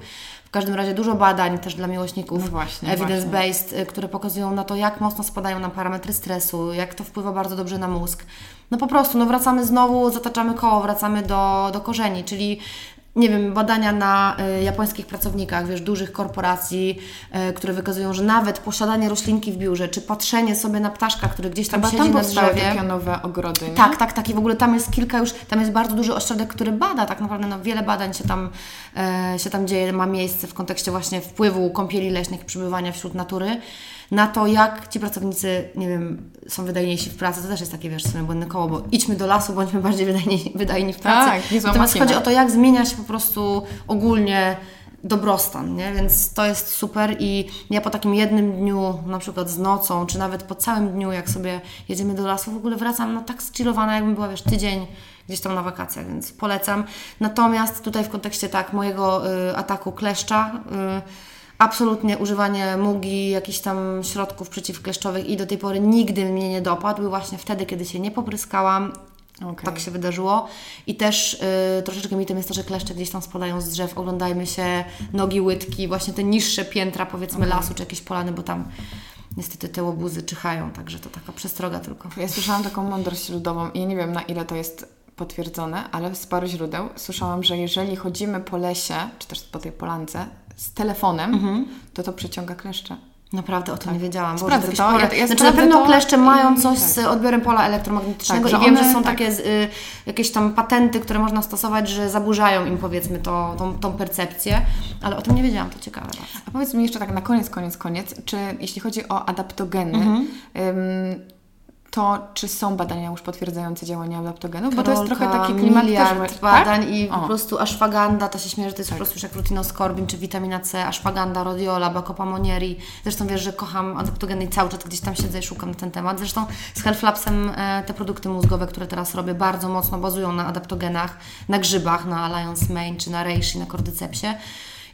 W każdym razie dużo badań też dla miłośników no evidence-based, e, które pokazują na to, jak mocno spadają nam parametry stresu, jak to wpływa bardzo dobrze na mózg. No po prostu, no wracamy znowu, zataczamy koło, wracamy do, do korzeni, czyli nie wiem, badania na y, japońskich pracownikach, wiesz, dużych korporacji, y, które wykazują, że nawet posiadanie roślinki w biurze, czy patrzenie sobie na ptaszka, który gdzieś tam Chyba siedzi tam na drzewie.
takie nowe ogrody, nie?
Tak, tak, tak. I w ogóle tam jest kilka już, tam jest bardzo duży ośrodek, który bada tak naprawdę, no wiele badań się tam, y, się tam dzieje, ma miejsce w kontekście właśnie wpływu kąpieli leśnych, przebywania wśród natury na to, jak ci pracownicy, nie wiem, są wydajniejsi w pracy, to też jest takie, wiesz, sobie błędne koło, bo idźmy do lasu, bądźmy bardziej wydajni, wydajni w pracy.
Tak, nie
Natomiast chodzi o to, jak zmienia się po prostu ogólnie dobrostan, nie? Więc to jest super i ja po takim jednym dniu, na przykład z nocą, czy nawet po całym dniu, jak sobie jedziemy do lasu, w ogóle wracam no tak zchillowana, jakbym była, wiesz, tydzień gdzieś tam na wakacjach, więc polecam. Natomiast tutaj w kontekście tak mojego y, ataku kleszcza, y, absolutnie używanie mugi, jakichś tam środków przeciwkleszczowych i do tej pory nigdy mnie nie dopadł. Właśnie wtedy, kiedy się nie popryskałam, Okay. Tak się wydarzyło. I też y, troszeczkę mitem jest to, że kleszcze gdzieś tam spadają z drzew. Oglądajmy się nogi łydki, właśnie te niższe piętra, powiedzmy, okay. lasu czy jakieś polany, bo tam niestety te łobuzy czyhają, także to taka przestroga tylko.
Ja słyszałam taką mądrość ludową i nie wiem na ile to jest potwierdzone, ale z paru źródeł słyszałam, że jeżeli chodzimy po lesie, czy też po tej polance, z telefonem, mhm. to to przyciąga kleszcze.
Naprawdę o tym
tak.
nie wiedziałam.
Sprawdzę to. Ja,
ja znaczy na pewno kleszcze mają coś z odbiorem pola elektromagnetycznego tak, i wiem, one, że są tak. takie y, jakieś tam patenty, które można stosować, że zaburzają im powiedzmy to, tą, tą percepcję, ale o tym nie wiedziałam, to ciekawe.
A powiedz mi jeszcze tak na koniec, koniec, koniec, czy jeśli chodzi o adaptogeny, mhm to, czy są badania już potwierdzające działanie adaptogenów,
Karolka, bo to jest trochę taki klimat miliard też, tak? badań tak? i o. po prostu ashwaganda, to się śmieje, że to jest tak. po prostu już jak rutinoskorbin, czy witamina C, ashwaganda, rhodiola, bacopa monieri. Zresztą wiesz, że kocham adaptogeny i cały czas gdzieś tam siedzę i szukam na ten temat. Zresztą z Health Labsem e, te produkty mózgowe, które teraz robię, bardzo mocno bazują na adaptogenach, na grzybach, na Alliance Main, czy na reishi, na kordycepsie.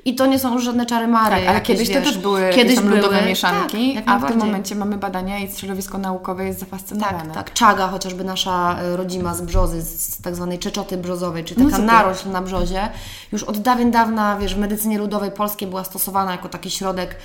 I to nie są już żadne czary mary.
Tak, ale kiedyś wiesz, to też były kiedyś tam ludowe były, mieszanki, tak, a w tym momencie mamy badania i środowisko naukowe jest zafascynowane.
Tak, tak. Czaga, chociażby nasza e, rodzima z brzozy, z tak zwanej czeczoty brzozowej, czyli taka no narośl na brzozie, już od dawien dawna, wiesz, w medycynie ludowej polskiej była stosowana jako taki środek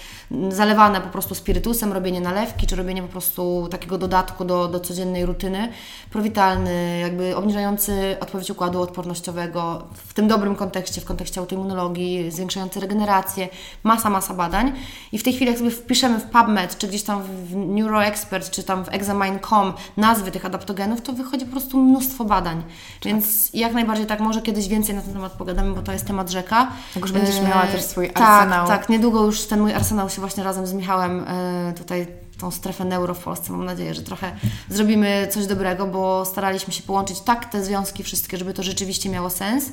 zalewane po prostu spirytusem, robienie nalewki, czy robienie po prostu takiego dodatku do, do codziennej rutyny. Prowitalny, jakby obniżający odpowiedź układu odpornościowego w tym dobrym kontekście, w kontekście autoimmunologii, zwiększający poszerzające regenerację, masa, masa badań. I w tej chwili, jak sobie wpiszemy w PubMed, czy gdzieś tam w NeuroExpert, czy tam w Examine.com nazwy tych adaptogenów, to wychodzi po prostu mnóstwo badań. Więc jak najbardziej tak, może kiedyś więcej na ten temat pogadamy, bo to jest temat rzeka.
Jak już będziesz miała też swój
tak,
arsenał.
Tak, tak. Niedługo już ten mój arsenał się właśnie razem z Michałem e, tutaj tą strefę neuro w Polsce. Mam nadzieję, że trochę zrobimy coś dobrego, bo staraliśmy się połączyć tak te związki wszystkie, żeby to rzeczywiście miało sens.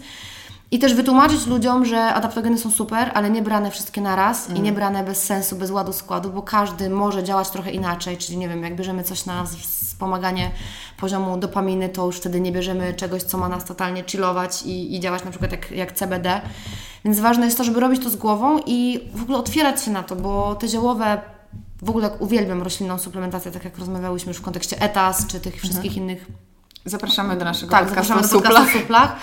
I też wytłumaczyć ludziom, że adaptogeny są super, ale nie brane wszystkie naraz mm. i nie brane bez sensu, bez ładu składu, bo każdy może działać trochę inaczej. Czyli nie wiem, jak bierzemy coś na wspomaganie poziomu dopaminy, to już wtedy nie bierzemy czegoś, co ma nas totalnie chillować i, i działać na przykład jak, jak CBD. Więc ważne jest to, żeby robić to z głową i w ogóle otwierać się na to, bo te ziołowe w ogóle uwielbiam roślinną suplementację, tak jak rozmawiałyśmy już w kontekście ETAS, czy tych wszystkich mhm. innych
Zapraszamy do naszego
tak,
podcastu
zapraszamy do podcastu suplach.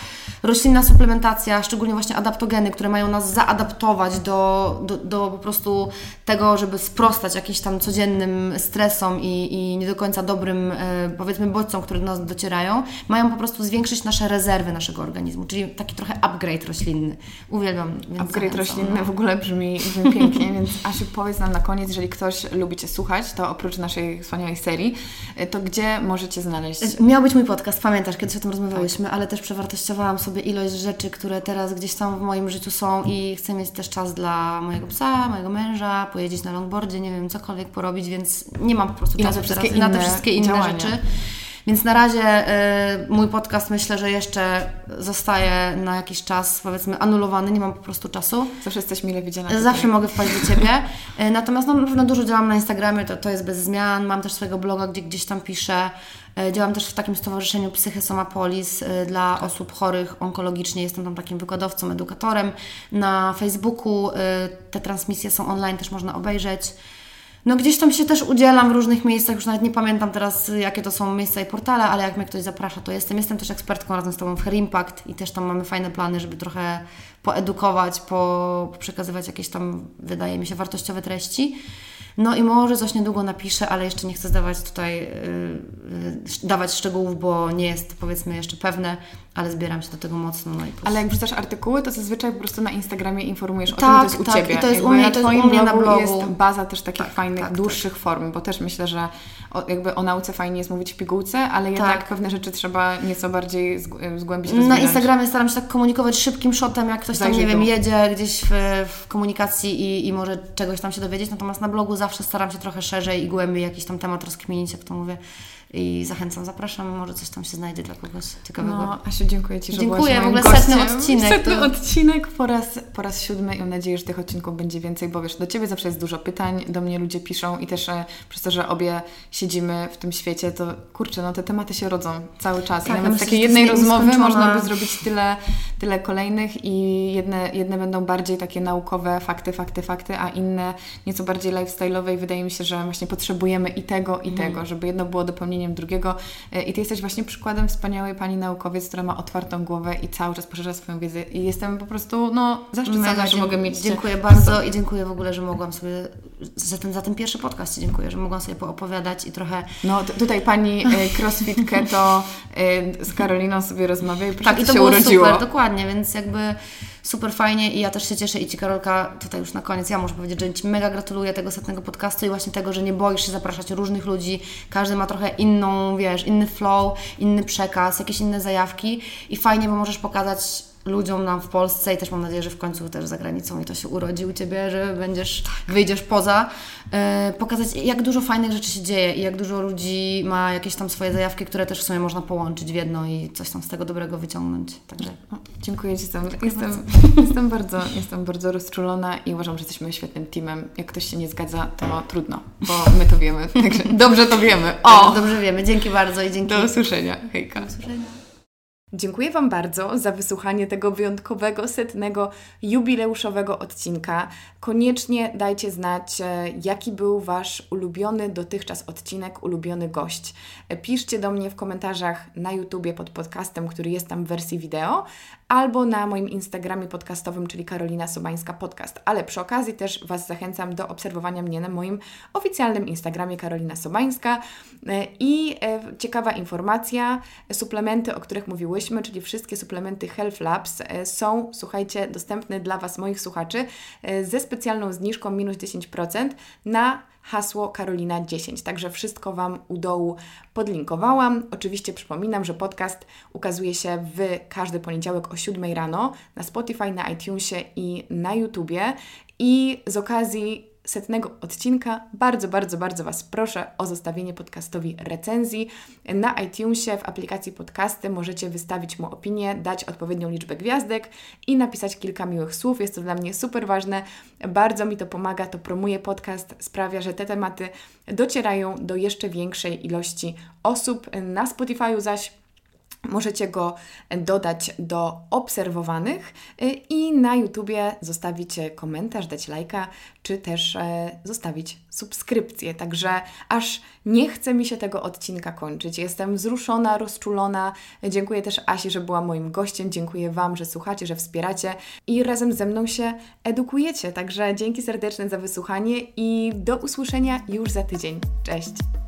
Roślinna suplementacja, szczególnie właśnie adaptogeny, które mają nas zaadaptować do, do, do po prostu tego, żeby sprostać jakimś tam codziennym stresom i, i nie do końca dobrym, e, powiedzmy, bodźcom, które do nas docierają, mają po prostu zwiększyć nasze rezerwy naszego organizmu, czyli taki trochę upgrade roślinny. Uwielbiam.
upgrade roślinny w ogóle brzmi, brzmi pięknie, (laughs) więc Asiu, powiedz nam na koniec, jeżeli ktoś lubi Cię słuchać, to oprócz naszej wspaniałej serii, e, to gdzie możecie znaleźć?
Miał być mój podcast, pamiętasz, kiedyś o tym rozmawiałyśmy, tak. ale też przewartościowałam sobie ilość rzeczy, które teraz gdzieś tam w moim życiu są i chcę mieć też czas dla mojego psa, mojego męża, pojeździć na longboardzie, nie wiem, cokolwiek porobić, więc nie mam po prostu
I czasu na, teraz, na te wszystkie inne rzeczy.
Więc na razie y, mój podcast myślę, że jeszcze zostaje na jakiś czas, powiedzmy, anulowany, nie mam po prostu czasu.
Zawsze jesteś mile widziana.
Zawsze mogę wpaść do Ciebie. Y, natomiast no, na pewno dużo działam na Instagramie, to, to jest bez zmian. Mam też swojego bloga, gdzie gdzieś tam piszę. Y, działam też w takim stowarzyszeniu Psychesomapolis y, dla osób chorych onkologicznie. Jestem tam takim wykładowcą, edukatorem. Na Facebooku y, te transmisje są online, też można obejrzeć. No gdzieś tam się też udzielam w różnych miejscach, już nawet nie pamiętam teraz jakie to są miejsca i portale, ale jak mnie ktoś zaprasza, to jestem. Jestem też ekspertką razem z Tobą w Hair Impact i też tam mamy fajne plany, żeby trochę poedukować, po, przekazywać jakieś tam, wydaje mi się, wartościowe treści. No i może coś niedługo napiszę, ale jeszcze nie chcę zdawać tutaj, yy, dawać szczegółów, bo nie jest powiedzmy jeszcze pewne, ale zbieram się do tego mocno. No i
ale jak wrzucasz artykuły, to zazwyczaj po prostu na Instagramie informujesz tak, o tym, to jest
tak,
u Ciebie.
i to jest jakby u mnie, to jest u mnie na blogu.
jest baza też takich tak, fajnych, tak, dłuższych tak. form, bo też myślę, że o, jakby o nauce fajnie jest mówić w pigułce, ale jednak tak. pewne rzeczy trzeba nieco bardziej zgłębić,
Na Instagramie staram się tak komunikować szybkim shotem, jak ktoś tam, nie wiem, jedzie gdzieś w, w komunikacji i, i może czegoś tam się dowiedzieć, natomiast na blogu zawsze staram się trochę szerzej i głębiej jakiś tam temat rozkminić, jak to mówię i zachęcam, zapraszam, może coś tam się znajdzie dla kogoś ciekawego. No,
Asiu, dziękuję Ci, że
Dziękuję,
w
ogóle
gościem.
setny odcinek.
Setny to... odcinek po raz, po raz siódmy i mam nadzieję, że tych odcinków będzie więcej, bo wiesz, do Ciebie zawsze jest dużo pytań, do mnie ludzie piszą i też e, przez to, że obie siedzimy w tym świecie, to kurczę, no te tematy się rodzą cały czas. Tak, I nawet z takiej jednej rozmowy można by zrobić tyle, tyle kolejnych i jedne, jedne będą bardziej takie naukowe, fakty, fakty, fakty, a inne nieco bardziej lifestyle'owe i wydaje mi się, że właśnie potrzebujemy i tego, i mm. tego, żeby jedno było drugiego. E, I Ty jesteś właśnie przykładem wspaniałej pani naukowiec, która ma otwartą głowę i cały czas poszerza swoją wiedzę i jestem po prostu, no, zaszczycona, że mogę mieć
Dziękuję bardzo i dziękuję w ogóle, że mogłam sobie za ten, za ten pierwszy podcast dziękuję, że mogłam sobie poopowiadać i trochę...
No, tutaj pani e, crossfit keto e, z Karoliną sobie rozmawia i
tak, i to
się
było
urodziło.
super, dokładnie, więc jakby super fajnie i ja też się cieszę i Ci Karolka, tutaj już na koniec ja muszę powiedzieć, że Ci mega gratuluję tego setnego podcastu i właśnie tego, że nie boisz się zapraszać różnych ludzi, każdy ma trochę inną, wiesz, inny flow, inny przekaz, jakieś inne zajawki i fajnie, bo możesz pokazać ludziom nam w Polsce i też mam nadzieję, że w końcu też za granicą i to się urodzi u Ciebie, że będziesz, wyjdziesz poza, yy, pokazać jak dużo fajnych rzeczy się dzieje i jak dużo ludzi ma jakieś tam swoje zajawki, które też w sumie można połączyć w jedno i coś tam z tego dobrego wyciągnąć. Także
o, dziękuję Ci. Jestem, jestem, (laughs) jestem, bardzo, jestem bardzo rozczulona i uważam, że jesteśmy świetnym teamem. Jak ktoś się nie zgadza, to trudno, bo my to wiemy. (laughs) Także dobrze to wiemy.
O! Dobrze wiemy. Dzięki bardzo i dzięki.
Do usłyszenia. Hejka. Do usłyszenia. Dziękuję Wam bardzo za wysłuchanie tego wyjątkowego, setnego, jubileuszowego odcinka. Koniecznie dajcie znać, e, jaki był Wasz ulubiony dotychczas odcinek, ulubiony gość. E, piszcie do mnie w komentarzach na YouTubie pod podcastem, który jest tam w wersji wideo, albo na moim Instagramie podcastowym, czyli Karolina Sobańska Podcast. Ale przy okazji też Was zachęcam do obserwowania mnie na moim oficjalnym Instagramie Karolina Sobańska. E, I ciekawa informacja, suplementy, o których mówiłyśmy, czyli wszystkie suplementy Health Labs e, są, słuchajcie, dostępne dla Was, moich słuchaczy, e, ze specjalną zniżką minus 10% na hasło Karolina10. Także wszystko Wam u dołu podlinkowałam. Oczywiście przypominam, że podcast ukazuje się w każdy poniedziałek o 7 rano na Spotify, na iTunesie i na YouTubie. I z okazji setnego odcinka bardzo, bardzo, bardzo Was proszę o zostawienie podcastowi recenzji. Na iTunesie w aplikacji podcasty możecie wystawić mu opinię, dać odpowiednią liczbę gwiazdek i napisać kilka miłych słów. Jest to dla mnie super ważne. Bardzo mi to pomaga, to promuje podcast, sprawia, że te tematy docierają do jeszcze większej ilości osób. Na Spotify'u zaś Możecie go dodać do obserwowanych y, i na YouTubie zostawić komentarz, dać lajka, czy też e, zostawić subskrypcję. Także aż nie chce mi się tego odcinka kończyć. Jestem wzruszona, rozczulona. Dziękuję też Asi, że była moim gościem. Dziękuję Wam, że słuchacie, że wspieracie i razem ze mną się edukujecie. Także dzięki serdeczne za wysłuchanie i do usłyszenia już za tydzień. Cześć!